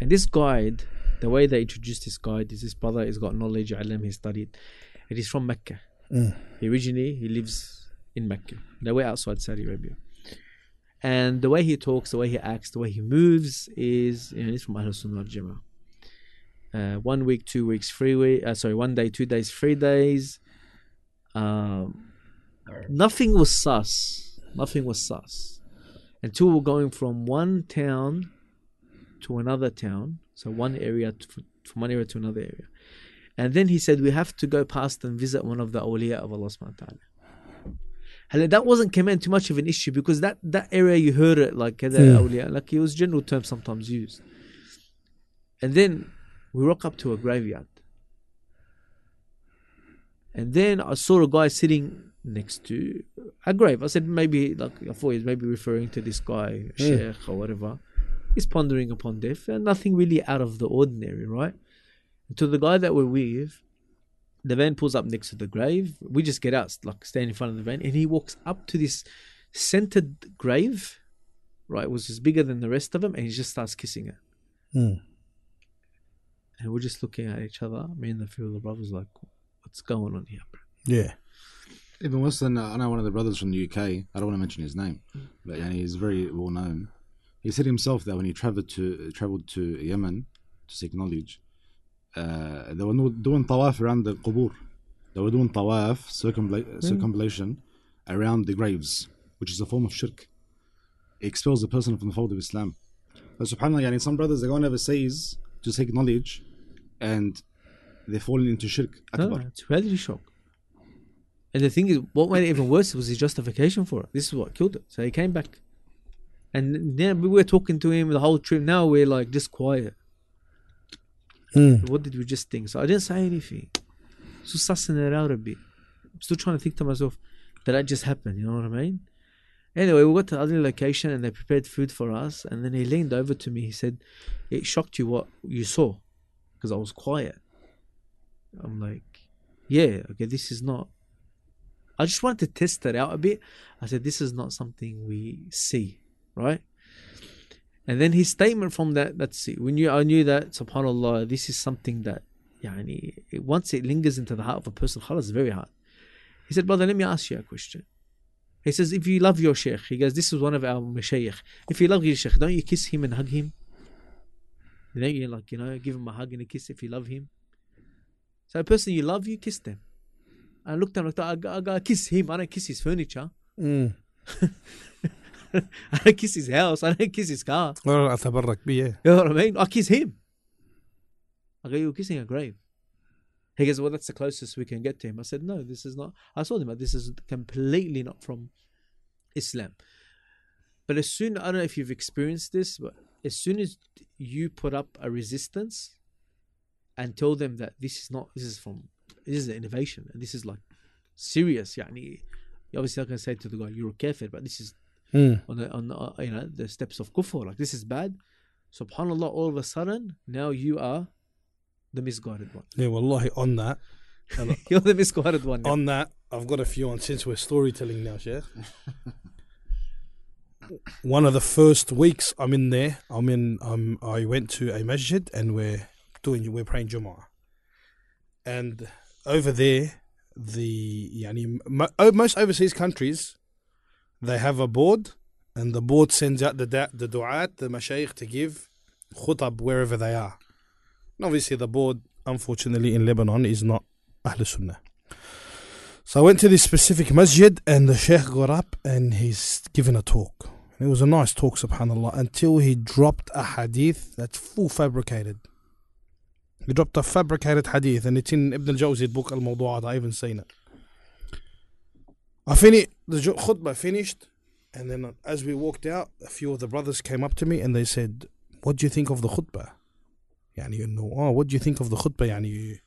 And this guide, the way they introduced this guide is this brother has got knowledge, ilm, he studied, and he's from Mecca. Mm. He originally he lives in Mecca. They were outside Saudi Arabia. And the way he talks, the way he acts, the way he moves is, you know, he's from Ahlul Sunnah Jama'ah. Uh, one week, two weeks, three week. Uh, sorry, one day, two days, three days. Um, nothing was sus. Nothing was sus until we're going from one town to another town. So one area to, from one area to another area, and then he said we have to go past and visit one of the awliya of Allah subhanahu wa ta'ala that wasn't coming too much of an issue because that, that area you heard it like yeah. like it was general term sometimes used. And then we rock up to a graveyard. And then I saw a guy sitting next to a grave. I said, maybe, like, I thought he's maybe referring to this guy, yeah. Sheikh or whatever. He's pondering upon death and nothing really out of the ordinary, right? To the guy that we're with, the van pulls up next to the grave. We just get out, like stand in front of the van, and he walks up to this centered grave, right? Which is bigger than the rest of them, and he just starts kissing it. Mm. And we're just looking at each other. Me and the few of the brothers, like, what's going on here, bro? Yeah. Even worse than uh, I know one of the brothers from the UK. I don't want to mention his name, but yani, he's very well known. He said himself that when he traveled to traveled to Yemen to seek knowledge, uh, they were doing tawaf around the qubur. They were doing tawaf circumla- circumambulation around the graves, which is a form of shirk. It expels the person from the fold of Islam. But subhanallah, yani, some brothers they go overseas to seek knowledge, and they're falling into shirk. No, Akbar. it's reality shock. And the thing is, what made it even worse was his justification for it. This is what killed it. So he came back. And then we were talking to him the whole trip. Now we're like just quiet. Mm. What did we just think? So I didn't say anything. So sussing it out a bit. I'm still trying to think to myself, did that just happen? You know what I mean? Anyway, we got to the other location and they prepared food for us. And then he leaned over to me. He said, It shocked you what you saw because I was quiet. I'm like, Yeah, okay, this is not. I just wanted to test that out a bit. I said, This is not something we see, right? And then his statement from that, that's it. We knew, I knew that, subhanAllah, this is something that, yani, once it lingers into the heart of a person, khalas, it's very hard. He said, brother, let me ask you a question. He says, if you love your sheikh, he goes, this is one of our mashayikh. If you love your sheikh, don't you kiss him and hug him? Don't you, like, you know, give him a hug and a kiss if you love him? So a person you love, you kiss them. I looked at him, I, I, I kiss him, I don't kiss his furniture. Mm. I don't kiss his house, I don't kiss his car. ولا أتبرك به You know what I mean? I kiss him. I go, you're kissing a grave. He goes, well, that's the closest we can get to him. I said, no, this is not. I told him, this is completely not from Islam. But as soon, I don't know if you've experienced this, but as soon as you put up a resistance and tell them that this is not, this is from, this is an innovation, and this is like serious. Yani, you're obviously not going to say to the guy, you're a kafir, but this is Mm. on the, on the, uh, you know the steps of kufr. Like this is bad. Subhanallah, all of a sudden now you are the misguided one. Yeah, wallahi, on that, You're the misguided one. now. on that, I've got a few on since we're storytelling now, Sheikh. One of the first weeks I'm in there, I'm in. Um, I went to a masjid and we're doing we're praying Jumu'ah, and over there, the yani, mo- most overseas countries, they have a board, and the board sends out the da- the du'at, the mashayikh to give khutab wherever they are. And obviously, the board, unfortunately, in Lebanon is not Ahl Sunnah. So I went to this specific masjid and the sheikh got up and he's given a talk. It was a nice talk, subhanAllah, until he dropped a hadith that's full fabricated. He dropped a fabricated hadith and it's in Ibn al-Jawzi's book Al-Mawdu'at. I even seen it. I finished, the ju- khutbah finished and then as we walked out, a few of the brothers came up to me and they said, what do you think of the khutbah? يعني you know, oh, what do you think of the khutbah? يعني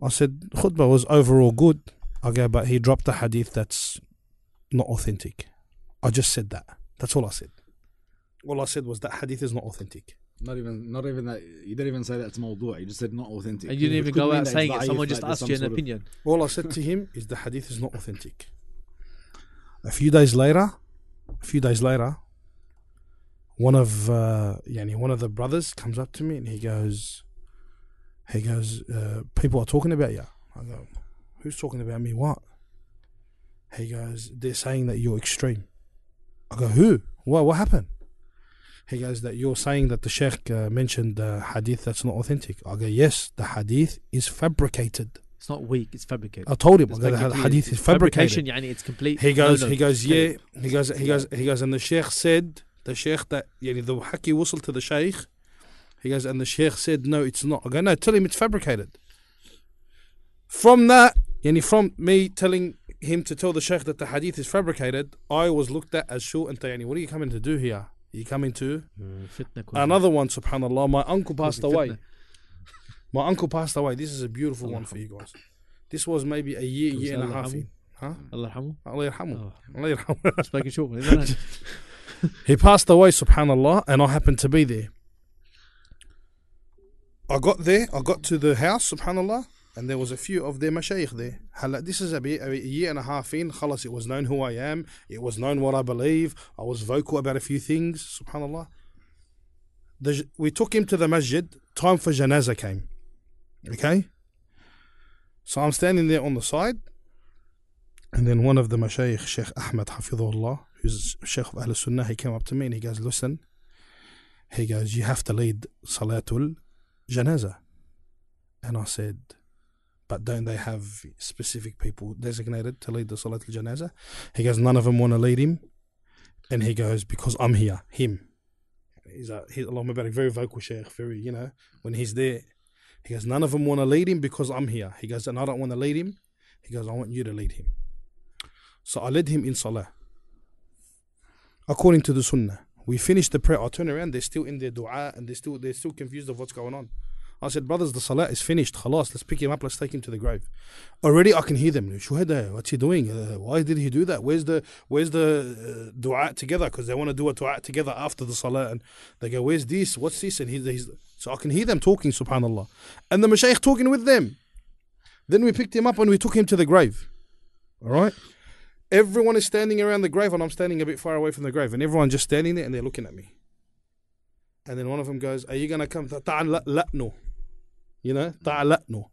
I said khutbah was overall good. Okay, but he dropped a hadith that's not authentic. I just said that. That's all I said. All I said was that hadith is not authentic. Not even, not even that. You didn't even say that's mawdu'. You just said not authentic. and you didn't even go out saying it's it. Someone just asked you an sort of- opinion. All I said to him is the hadith is not authentic. A few days later, a few days later, one of uh, yani one of the brothers comes up to me and he goes, he goes, uh, people are talking about you. I go, who's talking about me? What? He goes, they're saying that you're extreme. I go, who? What? What happened? He goes that you're saying that the sheikh uh, mentioned the hadith that's not authentic. I go, yes, the hadith is fabricated. It's not weak. It's fabricated. I told him I go, the hadith is It's fabrication. fabricated. Yani it's complete. He goes, no, no. he goes, yeah. He goes, he goes, he goes, and the sheikh said, the sheikh that, yani the haki whistle to the sheikh. He goes, and the sheikh said, no, it's not. I go, no, tell him it's fabricated. From that, yani from me telling him to tell the sheikh that the hadith is fabricated, I was looked at as short and yani, what are you coming to do here? You coming to Mm, another one? Subhanallah, my uncle passed away. My uncle passed away. This is a beautiful one for you guys. This was maybe a year, year and a half Huh? Allah yarhamu. Allah yarhamu. Oh, Allah yarhamu. just making sure. isn't it? He passed away, subhanAllah, and I happened to be there. I got there, I got to the house, subhanAllah, and there was a few of their mashayikh there. This is a, bit, a year and a half in, khalas, it was known who I am, it was known what I believe, I was vocal about a few things, subhanAllah. The, we took him to the masjid, time for janazah came. Okay? So I'm standing there on the side, and then one of the mashayikh, Sheikh Ahmed Hafidhullah, who's Sheikh of Ahl Sunnah, he came up to me and he goes, Listen, he goes, You have to lead Salatul Janazah. And I said, But don't they have specific people designated to lead the Salatul Janazah? He goes, None of them want to lead him. And he goes, Because I'm here, him. He's a, he's Allah Mubarak, very vocal Sheikh, very, you know, when he's there. He goes, None of them want to lead him because I'm here. He goes, And I don't want to lead him. He goes, I want you to lead him. So I led him in Salah according to the Sunnah. We finished the prayer. I turn around. They're still in their du'a and they're still they're still confused of what's going on. I said, brothers, the salah is finished. Khalas, let's pick him up. Let's take him to the grave. Already, I can hear them. Shuhada, what's he doing? Uh, why did he do that? Where's the where's the uh, du'a together? Because they want to do a du'a together after the salah, and they go, "Where's this? What's this?" And he's, he's so I can hear them talking. Subhanallah, and the mashaykh talking with them. Then we picked him up and we took him to the grave. All right. Everyone is standing around the grave, and I'm standing a bit far away from the grave, and everyone just standing there and they're looking at me. And then one of them goes, "Are you gonna come? Ta'al la- la'nu." You know, ta'al la'nu.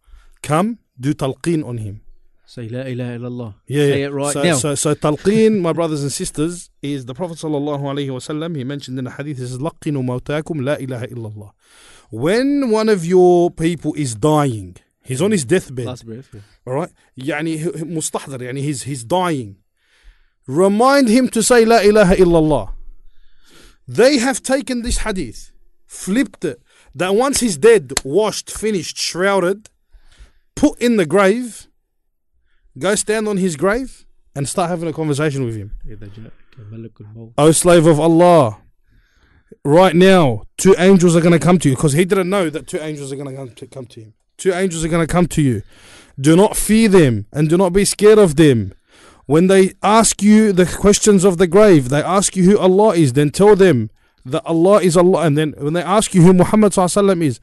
Come, do talqeen on him. Say la ilaha illallah. Yeah, Say yeah. it right so, now. So, so talqeen, my brothers and sisters, is the Prophet sallallahu alaihi wasallam. He mentioned in the hadith, he says, "Laqinu mawtakum la ilaha illallah." When one of your people is dying, he's on his deathbed. Last breath. yeah. All right. يعني ه- ه- مستحضر يعني he's he's dying. Remind him to say La ilaha illallah. They have taken this hadith, flipped it, that once he's dead, washed, finished, shrouded, put in the grave, go stand on his grave and start having a conversation with him. O oh, slave of Allah, right now, two angels are going to come to you because he didn't know that two angels are going to come to him. Two angels are going to come to you. Do not fear them and do not be scared of them. When they ask you the questions of the grave, they ask you who Allah is, then tell them that Allah is Allah. And then when they ask you who Muhammad is,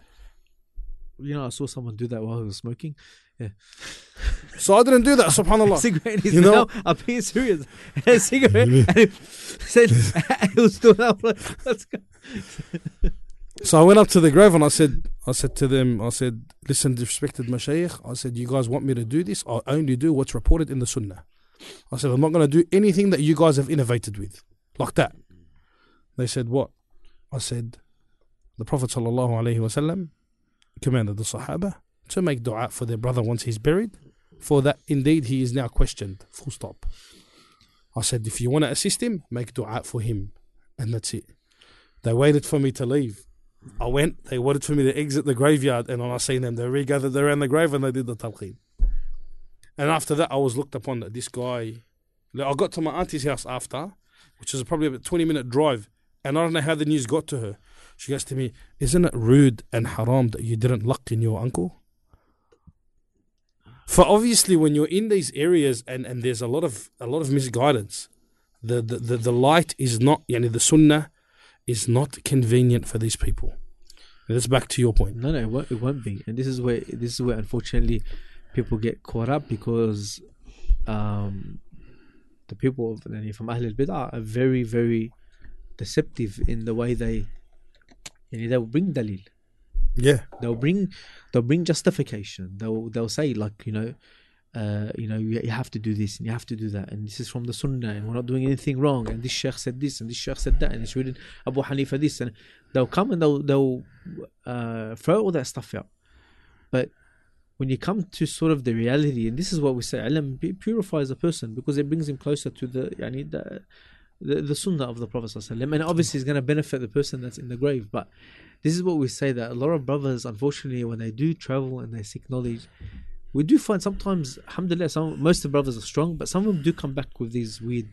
You know, I saw someone do that while he was smoking. Yeah. so I didn't do that, subhanAllah. cigarette You know- mouth. I'm being serious. a cigarette. and he said, he was doing that. Like, Let's go. So I went up to the grave and I said, I said to them, I said, listen, respected Mashaykh, I said, you guys want me to do this? I only do what's reported in the Sunnah. I said, I'm not going to do anything that you guys have innovated with, like that. They said, what? I said, the Prophet wasallam commanded the Sahaba to make dua for their brother once he's buried, for that indeed he is now questioned. Full stop. I said, if you want to assist him, make dua for him, and that's it. They waited for me to leave. I went, they waited for me to exit the graveyard, and when I seen them, they regathered around the grave and they did the talqeen. And after that, I was looked upon that this guy. I got to my auntie's house after, which is probably about 20 minute drive, and I don't know how the news got to her. She goes to me, Isn't it rude and haram that you didn't luck in your uncle? For obviously, when you're in these areas and, and there's a lot of a lot of misguidance, the, the, the, the light is not, yani the sunnah is not convenient for these people. And that's back to your point. No, no, it won't, it won't be. And this is where this is where unfortunately people get caught up because um, the people of from Ahl al-Bid'ah are very, very deceptive in the way they yani, they'll bring dalil. Yeah. They'll bring they'll bring justification. They'll they'll say like you know. Uh, you know, you, you have to do this and you have to do that, and this is from the Sunnah, and we're not doing anything wrong. And this Sheikh said this, and this Sheikh said that, and it's written Abu Hanifa this, and they'll come and they'll they'll uh, throw all that stuff out. But when you come to sort of the reality, and this is what we say, ilm purifies a person because it brings him closer to the yani the the, the sunnah of the Prophet and obviously it's going to benefit the person that's in the grave. But this is what we say that a lot of brothers, unfortunately, when they do travel and they seek knowledge, we do find sometimes, alhamdulillah, some most of the brothers are strong, but some of them do come back with these weird,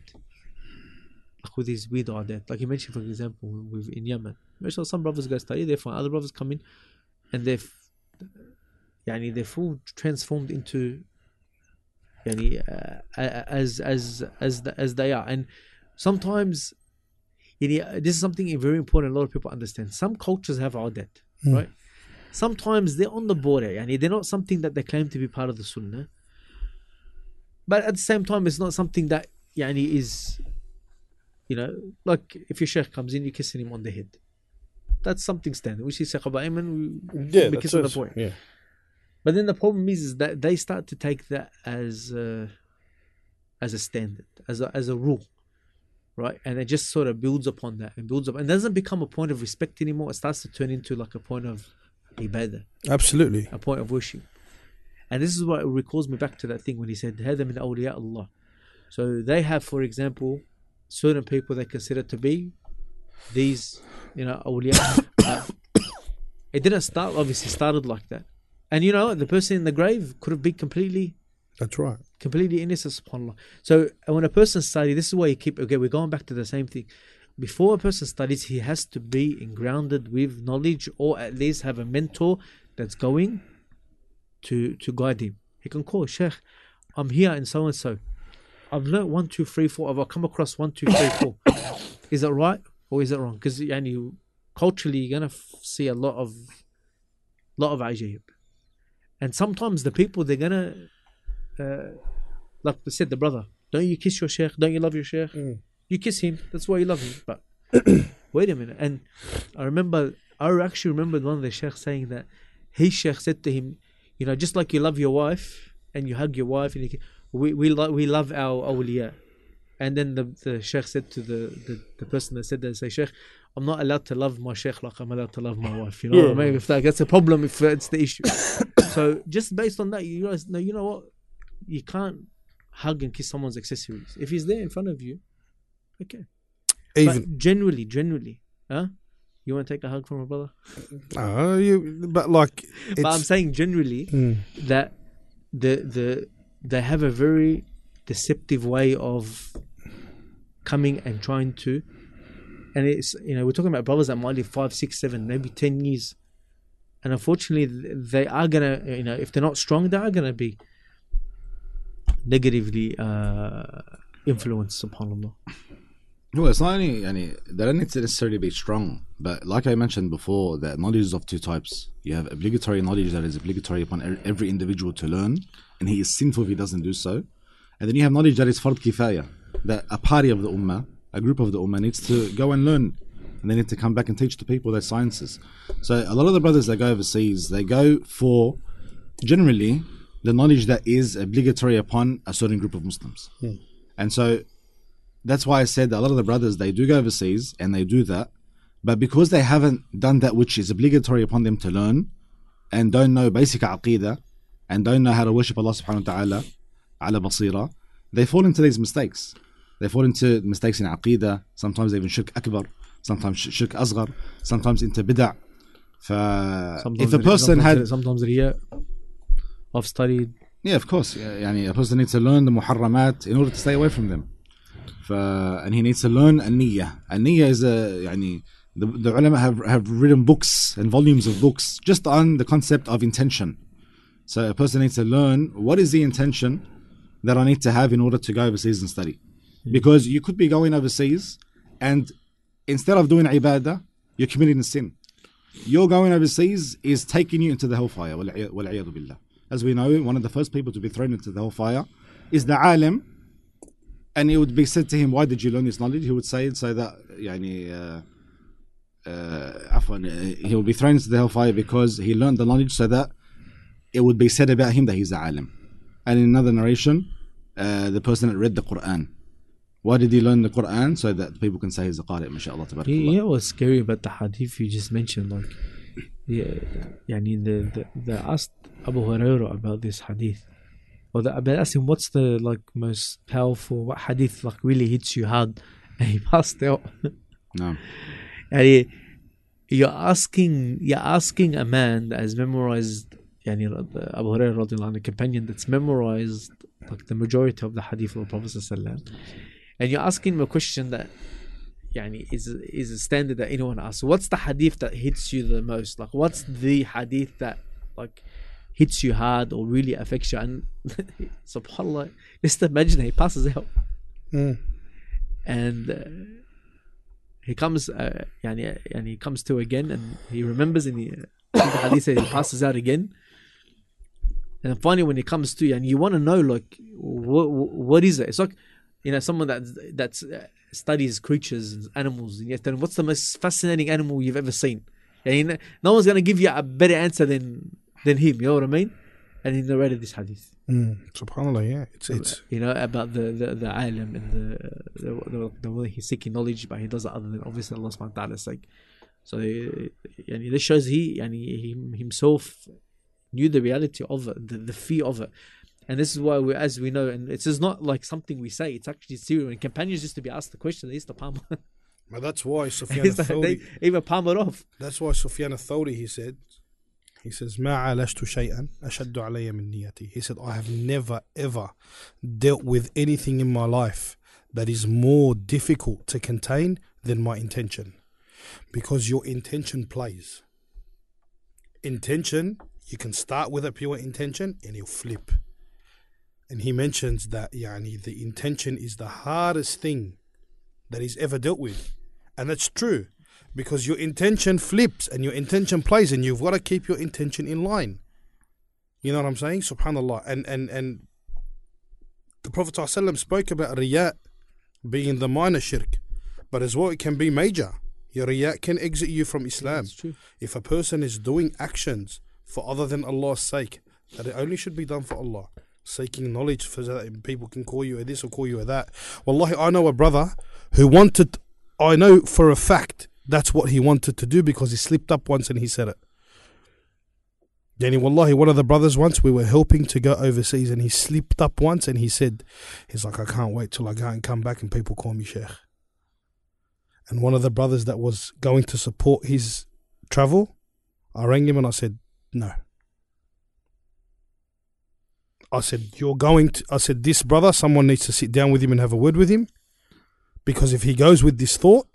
like with these weird adat. Like you mentioned, for example, with in Yemen, some brothers go study, they're fine. Other brothers come in, and they're, yani they're full transformed into, yani, uh, as as as the, as they are, and sometimes, this is something very important. A lot of people understand. Some cultures have adat, right? Sometimes they're on the border, yani they're not something that they claim to be part of the sunnah, but at the same time, it's not something that yani is, you know, like if your sheikh comes in, you're kissing him on the head. That's something standard. We see Saqaba Ayman, we, we kiss on the point. Yeah. But then the problem is, is that they start to take that as uh, as a standard, as a, as a rule, right? And it just sort of builds upon that and builds up, and doesn't become a point of respect anymore. It starts to turn into like a point of ibadah, Absolutely. a point of worship. And this is what recalls me back to that thing when he said, "Hada min awliya Allah." So they have, for example, certain people they consider to be these, you know, awliya. Uh, it didn't start obviously started like that, and you know the person in the grave could have been completely That's right. completely innocent, subhanAllah. So when a person studies, this is why you keep okay, we're going back to the same thing. Before a person studies, he has to be grounded with knowledge or at least have a mentor that's going to to guide him. He can call Sheikh, I'm here in so and so. I've learned one, two, three, four. I've come across one, two, three, four. is that right or is it wrong? Because you culturally you're gonna f- see a lot of lot of ajib. And sometimes the people they're gonna uh, like I said, the brother, don't you kiss your sheikh? Don't you love your sheikh? You kiss him. That's why you love him. But wait a minute. And I remember, I actually remembered one of the sheikhs saying that his sheikh said to him, you know, just like you love your wife and you hug your wife, and you, we we lo- we love our awliya. And then the, the sheikh said to the, the, the person that said that, say, Sheikh, I'm not allowed to love my sheikh like I'm allowed to love my wife. You know what I mean? If that, that's a problem, if that's the issue. so just based on that, you realize, no, you know what? You can't hug and kiss someone's accessories. If he's there in front of you, okay. Even But generally, generally, huh? You want to take a hug from a brother? uh, you, but like but I'm saying generally Mm. that the the they have a very deceptive way of coming and trying to and it's you know we're talking about brothers that might live five six seven maybe ten years and unfortunately they are gonna you know if they're not strong they are gonna be negatively uh influenced subhanallah Well, it's not only, yani, they don't need to necessarily be strong, but like I mentioned before, that knowledge is of two types. You have obligatory knowledge that is obligatory upon every individual to learn, and he is sinful if he doesn't do so. And then you have knowledge that is fard kifaya, that a party of the ummah, a group of the ummah needs to go and learn, and they need to come back and teach the people their sciences. So a lot of the brothers that go overseas, they go for generally the knowledge that is obligatory upon a certain group of Muslims. And so that's why I said that a lot of the brothers they do go overseas and they do that, but because they haven't done that which is obligatory upon them to learn, and don't know basic aqidah, and don't know how to worship Allah Subhanahu wa Taala, ala basira, they fall into these mistakes. They fall into mistakes in aqidah. Sometimes even shirk akbar, sometimes sh- shirk asghar, sometimes into bid'ah. if a person had sometimes yeah I've studied yeah, of course. Yeah, يعني a person needs to learn the muharramat in order to stay away from them. ف, and he needs to learn النية. النية is a يعني the, the ulama have, have written books and volumes of books just on the concept of intention. So a person needs to learn what is the intention that I need to have in order to go overseas and study. Because you could be going overseas and instead of doing ibadah, you're committing a sin. Your going overseas is taking you into the hellfire. as we know, one of the first people to be thrown into the hellfire, is the alim. And it would be said to him, Why did you learn this knowledge? He would say it so that, yani, uh, uh, uh he will be thrown into the hellfire because he learned the knowledge so that it would be said about him that he's the alim. And in another narration, uh, the person that read the Quran. Why did he learn the Quran? So that people can say he's a qari, mashallah. Yeah, it was scary about the hadith you just mentioned. Like, يعني the, the, they asked Abu Hurairah about this hadith. Or they, they asked him, what's the like most powerful, what hadith like really hits you hard? And he passed out. No. يعني you're asking, you're asking a man that has memorized, يعني Abu Hurairah radiallahu anhu, a companion that's memorized like the majority of the hadith of the Prophet sallallahu and you're asking him a question that يعني is is a standard that anyone asks. What's the hadith that hits you the most? Like what's the hadith that like hits you hard or really affects you? And subhanallah, just imagine he passes out Mm. and uh, he comes uh, يعني, يعني he comes to again and he remembers and he, the hadith says he passes out again. And then finally, when he comes to, and you want to know, like, what what is it? It's like, you know, someone that that's uh, studies creatures and animals, and you him, what's the most fascinating animal you've ever seen? And no one's gonna give you a better answer than than him. You know what I mean? And he narrated this hadith, Mm. Subhanallah, yeah. It's it's you know, about the the, the alim and the the, the the way he's seeking knowledge, but he does it other than obviously Allah Subhanahu wa Taala's sake. So, uh, and this shows he and he himself knew the reality of it, the, the fear of it. And this is why we, as we know, and it's just not like something we say, it's actually serious. When companions used to be asked the question, they used to palm, but that's why Sufyan It's like they al-Thawri, even palm it off. that's why Sufyan al-Thawri, he said, he says, ما عالجت شيئا أشد علي من نيتي. He said, I have never ever dealt with anything in my life that is more difficult to contain than my intention. Because your intention plays. Intention, you can start with a pure intention and you'll flip. And he mentions that yani, the intention is the hardest thing that he's ever dealt with. And that's true because your intention flips and your intention plays and you've got to keep your intention in line. You know what I'm saying? Subhanallah. And and and the Prophet ﷺ spoke about riyat being the minor shirk, but as well it can be major. Your riyat can exit you from Islam. True. If a person is doing actions for other than Allah's sake, that it only should be done for Allah. Seeking knowledge for that people can call you a this or call you a that. Wallahi, I know a brother who wanted, I know for a fact that's what he wanted to do because he slipped up once and he said it. Yani wallahi, one of the brothers once we were helping to go overseas and he slipped up once and he said, he's like, I can't wait till I go and come back and people call me Sheikh. And one of the brothers that was going to support his travel, I rang him and I said, no. I said, You're going to, I said, this brother, someone needs to sit down with him and have a word with him. Because if he goes with this thought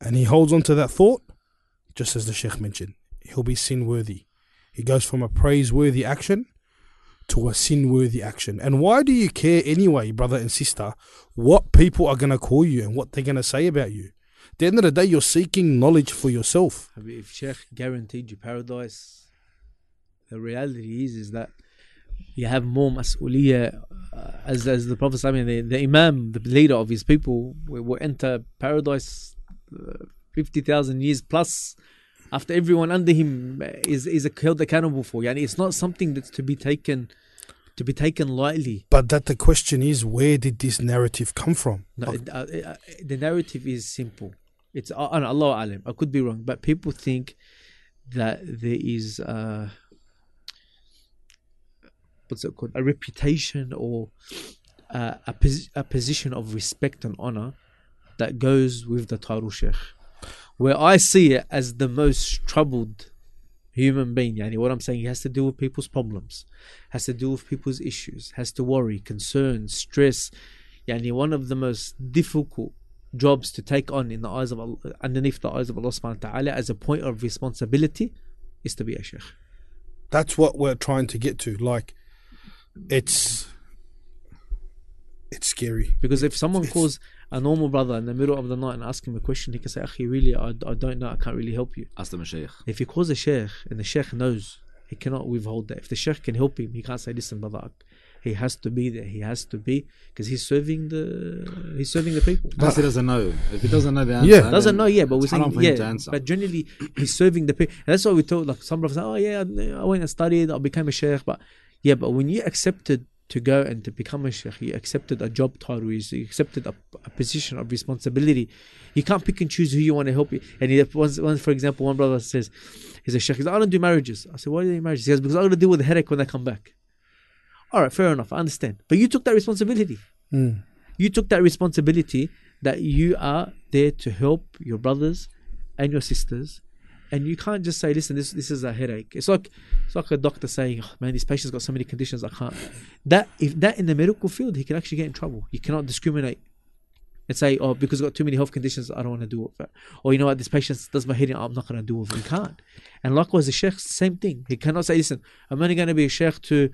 and he holds on to that thought, just as the Sheikh mentioned, he'll be sin worthy. He goes from a praiseworthy action to a sin worthy action. And why do you care anyway, brother and sister, what people are going to call you and what they're going to say about you? At the end of the day, you're seeking knowledge for yourself. If Sheikh guaranteed you paradise, the reality is is that you have more mas'uliyah uh, as as the Prophet I mean, the, the Imam, the leader of his people, will, will enter paradise uh, fifty thousand years plus after everyone under him is is held accountable for. Yani it's not something that's to be taken to be taken lightly. But that the question is, where did this narrative come from? No, it- uh, uh, the narrative is simple. It's uh, uh, Allah alim. I could be wrong, but people think that there is uh, what's it called a reputation or uh, a pos- a position of respect and honor that goes with the title sheikh. Where I see it as the most troubled human being. Yani what I'm saying, he has to deal with people's problems, has to deal with people's issues, has to worry, concern, stress. Yani one of the most difficult jobs to take on in the eyes of Allah, underneath the eyes of Allah subhanahu wa ta'ala as a point of responsibility is to be a sheikh. that's what we're trying to get to. Like, it's it's scary. Because if someone It's- calls a normal brother in the middle of the night and asks him a question, he can say, Akhi, really, I, I don't know, I can't really help you. Ask the Mashaykh. If he calls a sheikh and the sheikh knows, he cannot withhold that. If the sheikh can help him, he can't say, listen, brother, he has to be there. He has to be because he's serving the he's serving the people. Plus, he doesn't know. If he doesn't know the answer, Yeah. doesn't know yeah, but we're it's haram saying for him to yeah. answer. But generally, he's serving the people. And that's why we told like some brothers, say, oh yeah, I went and studied, I became a sheikh. But yeah, but when you accepted to go and to become a sheikh, you accepted a job title, you accepted a, a position of responsibility. You can't pick and choose who you want to help you. And he, once, once, for example, one brother says, he's a sheikh. He's like, I don't do marriages. I said, why do you do marriages? He goes, because I'm going to deal with the headache when I come back. All right, fair enough. I understand. But you took that responsibility Mm. you took that responsibility that you are there to help your brothers and your sisters and you can't just say listen this this is a headache it's like it's like a doctor saying oh, man this patient's got so many conditions i can't. That if that in the medical field he can actually get in trouble. You cannot discriminate and say oh because i've got too many health conditions i don't want to do it or you know what? This patient does my headache i'm not going to do it. You can't. And likewise the sheikh same thing. He cannot say listen i'm only going to be a sheikh to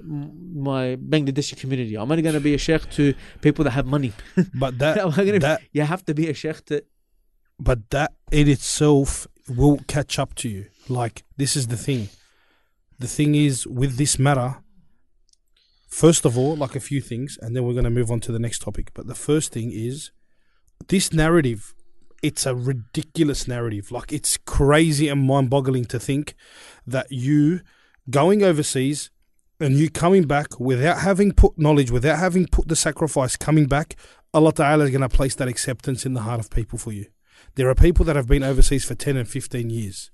my bangladeshi community. I'm only going to be a sheikh to people that have money. But that that you have to be a sheikh to but that in itself will catch up to you. Like this is the thing. The thing is with this matter. First of all, like a few things, and then we're going to move on to the next topic. But the first thing is this narrative. It's a ridiculous narrative. Like it's crazy and mind-boggling to think that you going overseas and you coming back without having put knowledge, without having put the sacrifice, coming back, Allah Ta'ala is going to place that acceptance in the heart of people for you. There are people that have been overseas for 10 and 15 years.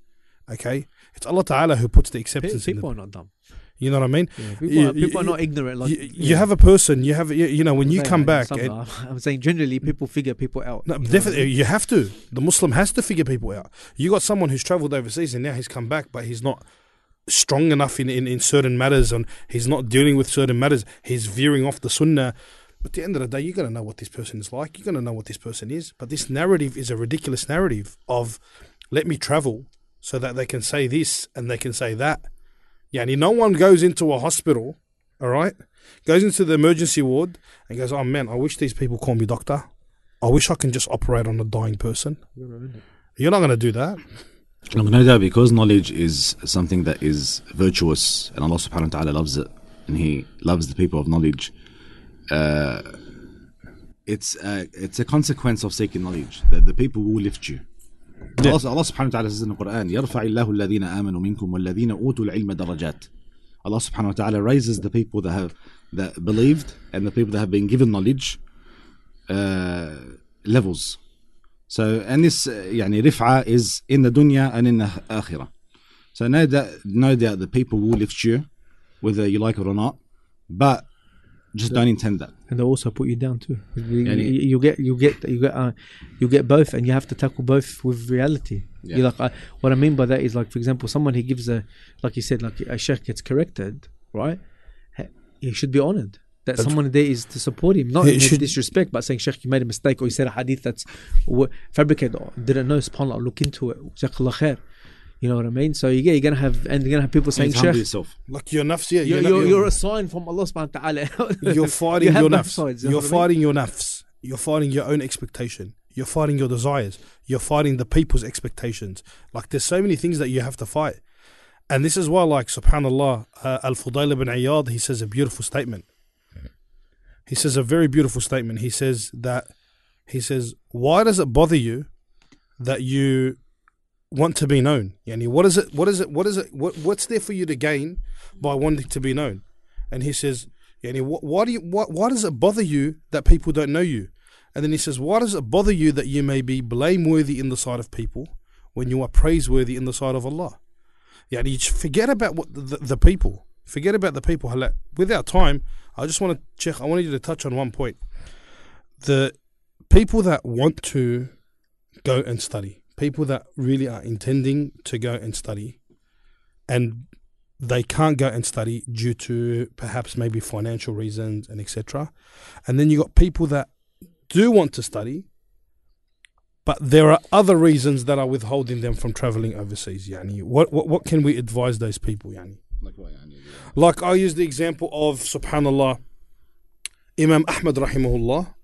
Okay? It's Allah Ta'ala who puts the acceptance in people are not dumb You know what I mean? yeah, people, You- are, people are not ignorant like you, you yeah. have a person, you have, you, you know, when I'm you saying, come back, i'm saying generally people figure people out no, you know I definitely, mean? you have to. The Muslim has to figure people out. You got someone who's traveled overseas and now he's come back, but he's not strong enough in, in, in certain matters and he's not dealing with certain matters. He's veering off the sunnah. But at the end of the day, you're going to know what this person is like. You're going to know what this person is. But this narrative is a ridiculous narrative of let me travel so that they can say this and they can say that. Yeah, and no one goes into a hospital, all right, goes into the emergency ward and goes, oh man, I wish these people call me doctor. I wish I can just operate on a dying person. You're not going to do that. Look, no doubt because knowledge is something that is virtuous and Allah subhanahu wa ta'ala loves it and He loves the people of knowledge. Uh, it's, uh, it's a consequence of seeking knowledge that the people will lift you. Wa ta'ala says in the Quran, يَرْفَعِ اللَّهُ الَّذِينَ آمَنُوا مِنكُمْ وَالَّذِينَ أُوتُوا الْعِلْمَ دَرَجَاتٍ Allah subhanahu wa ta'ala raises the people that have that believed and the people that have been given knowledge uh, levels. So, and this, uh, يعني, rif'a is in the dunya and in the akhirah. So, no doubt, no doubt the people will lift you, whether you like it or not, but just don't intend that. and they also put you down too you, you, you get you get you get uh, you get both and you have to tackle both with reality Yeah. you like uh, what i mean by that is like for example someone who gives a like you said like a sheikh gets corrected right he should be honored. That someone there is to support him, not in should- disrespect, but saying, Sheikh, you made a mistake, or you said a hadith that's fabricated, or didn't know, subhanAllah, look into it. Jazakallah khair. You know what I mean? So you get, you're gonna have, and you're gonna have people saying, need to humble yourself. Like your nafs, yeah. you're, not- you're, you're a sign from Allah subhanahu wa ta'ala. you're fighting have your both nafs. sides, you you're what I mean? fighting your nafs. You're fighting your own expectation. You're fighting your desires. You're fighting the people's expectations. Like there's so many things that you have to fight. And this is why, like, subhanAllah, uh, Al Fudayl ibn Iyad, he says a beautiful statement. He says a very beautiful statement. He says that, he says, why does it bother you that you want to be known? Yani, what is it, what is it, what is it, what, what's there for you to gain by wanting to be known? And he says, Yani, wh- why do you, why, why does it bother you that people don't know you? And then he says, why does it bother you that you may be blameworthy in the sight of people when you are praiseworthy in the sight of Allah? Yani, forget about what the, the people. Forget about the people. Hala, Without time, I just want to check. I wanted you to touch on one point. The people that want to go and study, people that really are intending to go and study, and they can't go and study due to perhaps maybe financial reasons and etc. And then you got people that do want to study, but there are other reasons that are withholding them from traveling overseas. Yani, what what what can we advise those people? Yani, Like what, yani, like I use the example of Subhanallah, Imam Ahmad rahimahullah.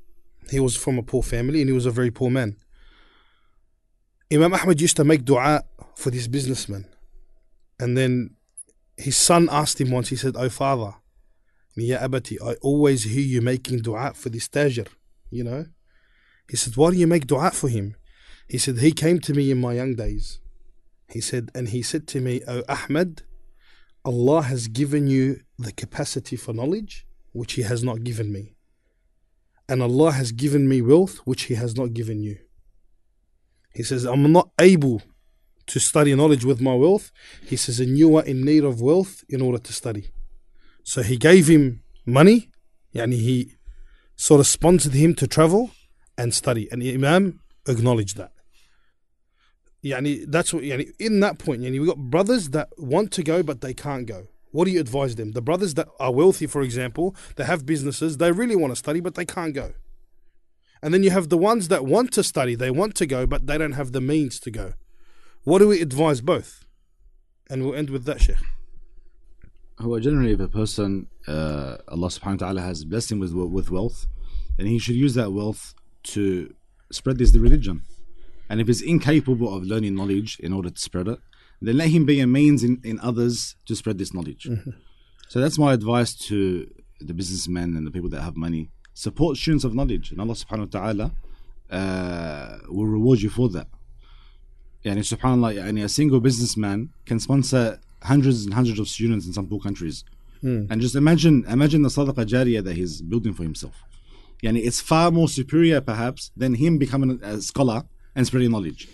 He was from a poor family and he was a very poor man. Imam Ahmad used to make dua for this businessman, and then his son asked him once. He said, "Oh father, Ya abati, I always hear you making dua for this tajir." You know, he said, "Why do you make dua for him?" He said, "He came to me in my young days." He said, and he said to me, "Oh Ahmad." Allah has given you the capacity for knowledge, which He has not given me. And Allah has given me wealth, which He has not given you. He says, I'm not able to study knowledge with my wealth. He says, and you are in need of wealth in order to study. So He gave him money, and He sort of sponsored him to travel and study. And Imam acknowledged that. Yani that's what yani in that point, yani we got brothers that want to go but they can't go. What do you advise them? The brothers that are wealthy, for example, they have businesses, they really want to study but they can't go. And then you have the ones that want to study, they want to go but they don't have the means to go. What do we advise both? And we'll end with that, Sheikh. هو generally if a person uh, Allah subhanahu wa ta'ala has blessed him with with wealth then he should use that wealth to spread this religion and if he's incapable of learning knowledge in order to spread it then let him be a means in, in others to spread this knowledge so that's my advice to the businessmen and the people that have money Support students of knowledge, and Allah subhanahu wa ta'ala uh, will reward you for that. Yani, subhanAllah, yani, a single businessman can sponsor hundreds and hundreds of students in some poor countries. Hmm. And just imagine imagine the sadaqa jariyah that he's building for himself. Yani, it's far more superior, perhaps, than him becoming a scholar and spreading knowledge.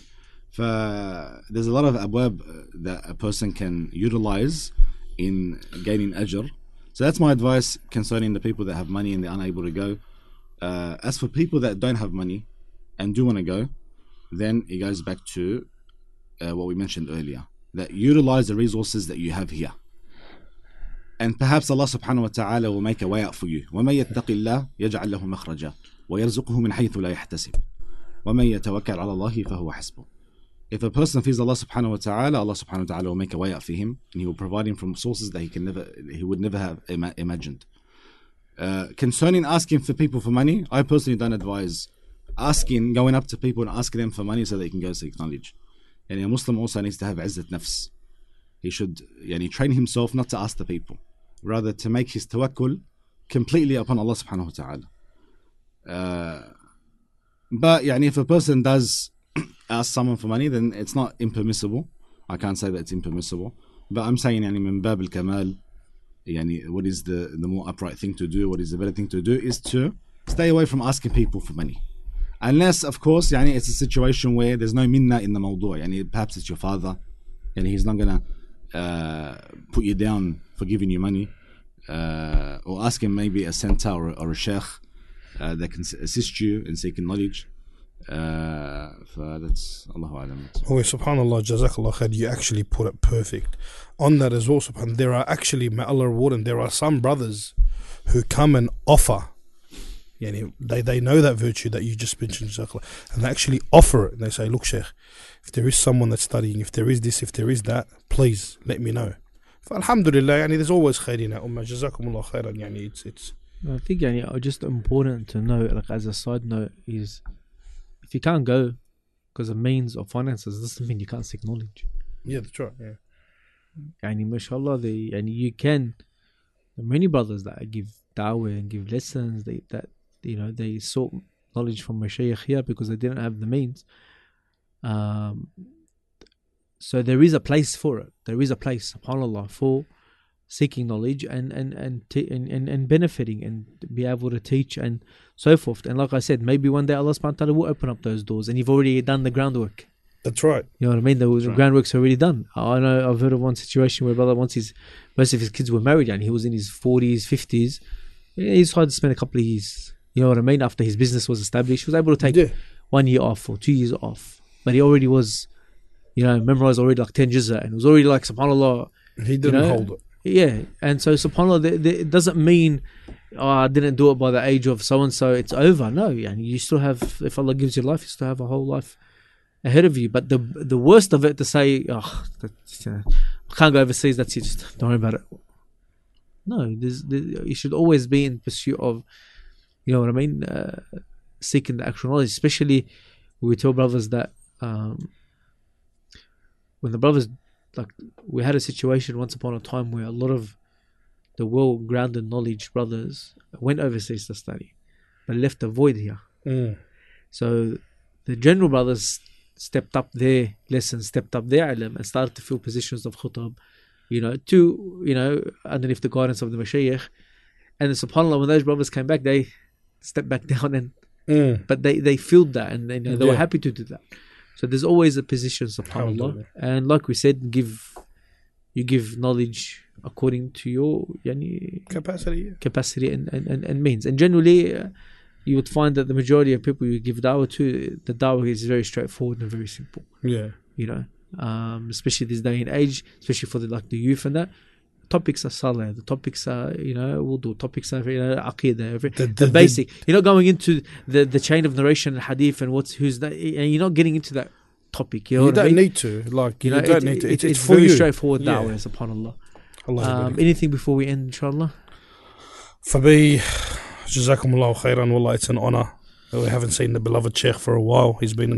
For, there's a lot of abwab uh, that a person can utilize in gaining ajr. so that's my advice concerning the people that have money and they're unable to go uh, as for people that don't have money and do want to go then it goes back to uh, what we mentioned earlier that utilize the resources that you have here and perhaps Allah subhanahu wa ta'ala will make a way out for you وَمَن يَتَّقِ اللَّهِ يَجْعَلْ لَهُ مَخْرَجًا وَيَرْزُقْهُ مِنْ حَيْثُ لَا يَحْتَسِبُ وَمَن يَتَوَكَّلْ عَلَى اللَّهِ فَهُوَ حَسْبُهُ if a person fears Allah subhanahu wa ta'ala, Allah subhanahu wa ta'ala will make a way out for him and he will provide him from sources that he can never he would never have ima- imagined. Uh, concerning asking for people for money, I personally don't advise asking, going up to people and asking them for money so they can go seek knowledge. And a Muslim also needs to have izzat nafs. He should yani, train himself not to ask the people, rather to make his tawakkul completely upon Allah subhanahu wa ta'ala. Uh, but yani, if a person does ask someone for money, then it's not impermissible. I can't say that it's impermissible. But I'm saying yani, min bab al-kamal, yani, what is the, the more upright thing to do, what is the better thing to do, is to stay away from asking people for money. Unless, of course, yani, it's a situation where there's no minna in the mawdu'. Yani, perhaps it's your father, and he's not to uh, put you down for giving you money. Uh, or ask him maybe a center or, or a sheikh uh, that can assist you in seeking knowledge. Uh, فthat's Allahu Alam. Oh, subhanAllah, jazakallah khair, you actually put it perfect. On that as well, subhan, there are actually, may Allah reward them, there are some brothers who come and offer. Yani they, they know that virtue that you just mentioned, Jazakallah, and they actually offer it. And they say, Look, Sheikh, if there is someone that's studying, if there is this, if there is that, please let me know. Alhamdulillah, yani there's always khair in Ummah. Jazakumullah khairan. Yani it's, it's, I think yani, uh, just important to know, like as a side note, is if you can't go because of means or finances, doesn't mean you can't seek knowledge. yeah, that's right. Yeah. Yani, mashallah, they, and you can. There many brothers that give da'wah and give lessons. They that you know they sought knowledge from Mashaykh here because they didn't have the means. Um, so there is a place for it. There is a place, subhanallah, for seeking knowledge and and and, t- and, and and benefiting and be able to teach and so forth. And like I said, maybe one day Allah subhanahu wa ta'ala will open up those doors and you've already done the groundwork. That's right. You know what I mean? The right. groundwork's already done. I know I've heard of one situation where brother once his most of his kids were married and he was in his forties, fifties. He decided to spend a couple of years. You know what I mean? After his business was established, he was able to take Yeah. one year off or two years off. But he already was, you know, memorized already like ten juzza and it was already like subhanallah. He didn't know, hold it. Yeah, and so subhanallah, it doesn't mean oh, I didn't do it by the age of so and so. It's over. No, and you still have. If Allah gives you life, you still have a whole life ahead of you. But the the worst of it to say, oh, that's, uh, I can't go overseas. That's it. Just don't worry about it. No, there's, there, you should always be in pursuit of, you know what I mean, uh, seeking the actual knowledge. Especially, we tell brothers that um, when the brothers like we had a situation once upon a time where a lot of the well grounded knowledge brothers went overseas to study, but left a void here. Mm. So the general brothers stepped up their lessons, stepped up their ilm, and started to fill positions of khutab, you know, to you know underneath the guidance of the mashayikh. And then, subhanallah, when those brothers came back, they stepped back down and Mm. but they they filled that and they, they were happy to do that. So there's always a position, subhanallah. Alhamdulillah. And like we said, give you give knowledge according to your yani, Capacity. Capacity and, and, and, and means. And generally, uh, you would find that the majority of people you give dawah to, the dawah is very straightforward and very simple. Yeah. You know, um, especially this day and age, especially for the like the youth and that. Topics are salah. The topics are you know wudu. Topics are you know aqidah. Every, The- the, the- the- basic. you're not going into the the chain of narration and hadith and what's who's that. And you're not getting into that topic. You know You don't mean? need to. Like you, you know, don't it- need to. it- It's, it's, it's, for very you. straightforward Yeah. dawah, subhanallah. Allah Um, anything before we end, inshallah? Fabi, Jazakumullah khairan. Wallah, it's an honor. We haven't seen the beloved Sheikh for a while. He's been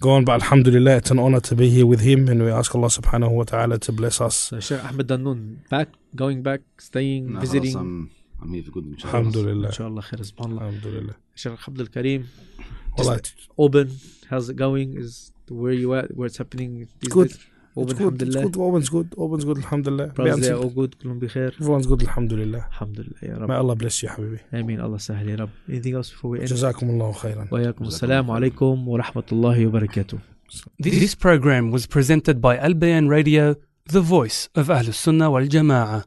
Go on, But Alhamdulillah, it's an honor to be here with him, and we ask Allah Subhanahu wa Taala to bless us. Uh, Sheikh Ahmad Dannoun, back, going back, staying, visiting. I'm, here for good. Inshallah. Alhamdulillah. Inshallah, khair, Alhamdulillah. Sheikh Abdul Karim, just right. open. How's it going? Is where you at? Where it's happening? These good. Days? اوبن لله. اوبنز جود اوبنز جود الحمد لله. برازيا أو جود كلهم بخير. اوبنز جود الحمد لله. الحمد لله يا رب. ما الله بلس يا حبيبي. آمين. الله سهل يا رب. Anything else before we end? جزاكم الله خيرا. وياكم السلام عليكم ورحمة الله وبركاته. This program was presented by Albayan Radio, the voice of Ahlus Sunnah wal Jama'ah.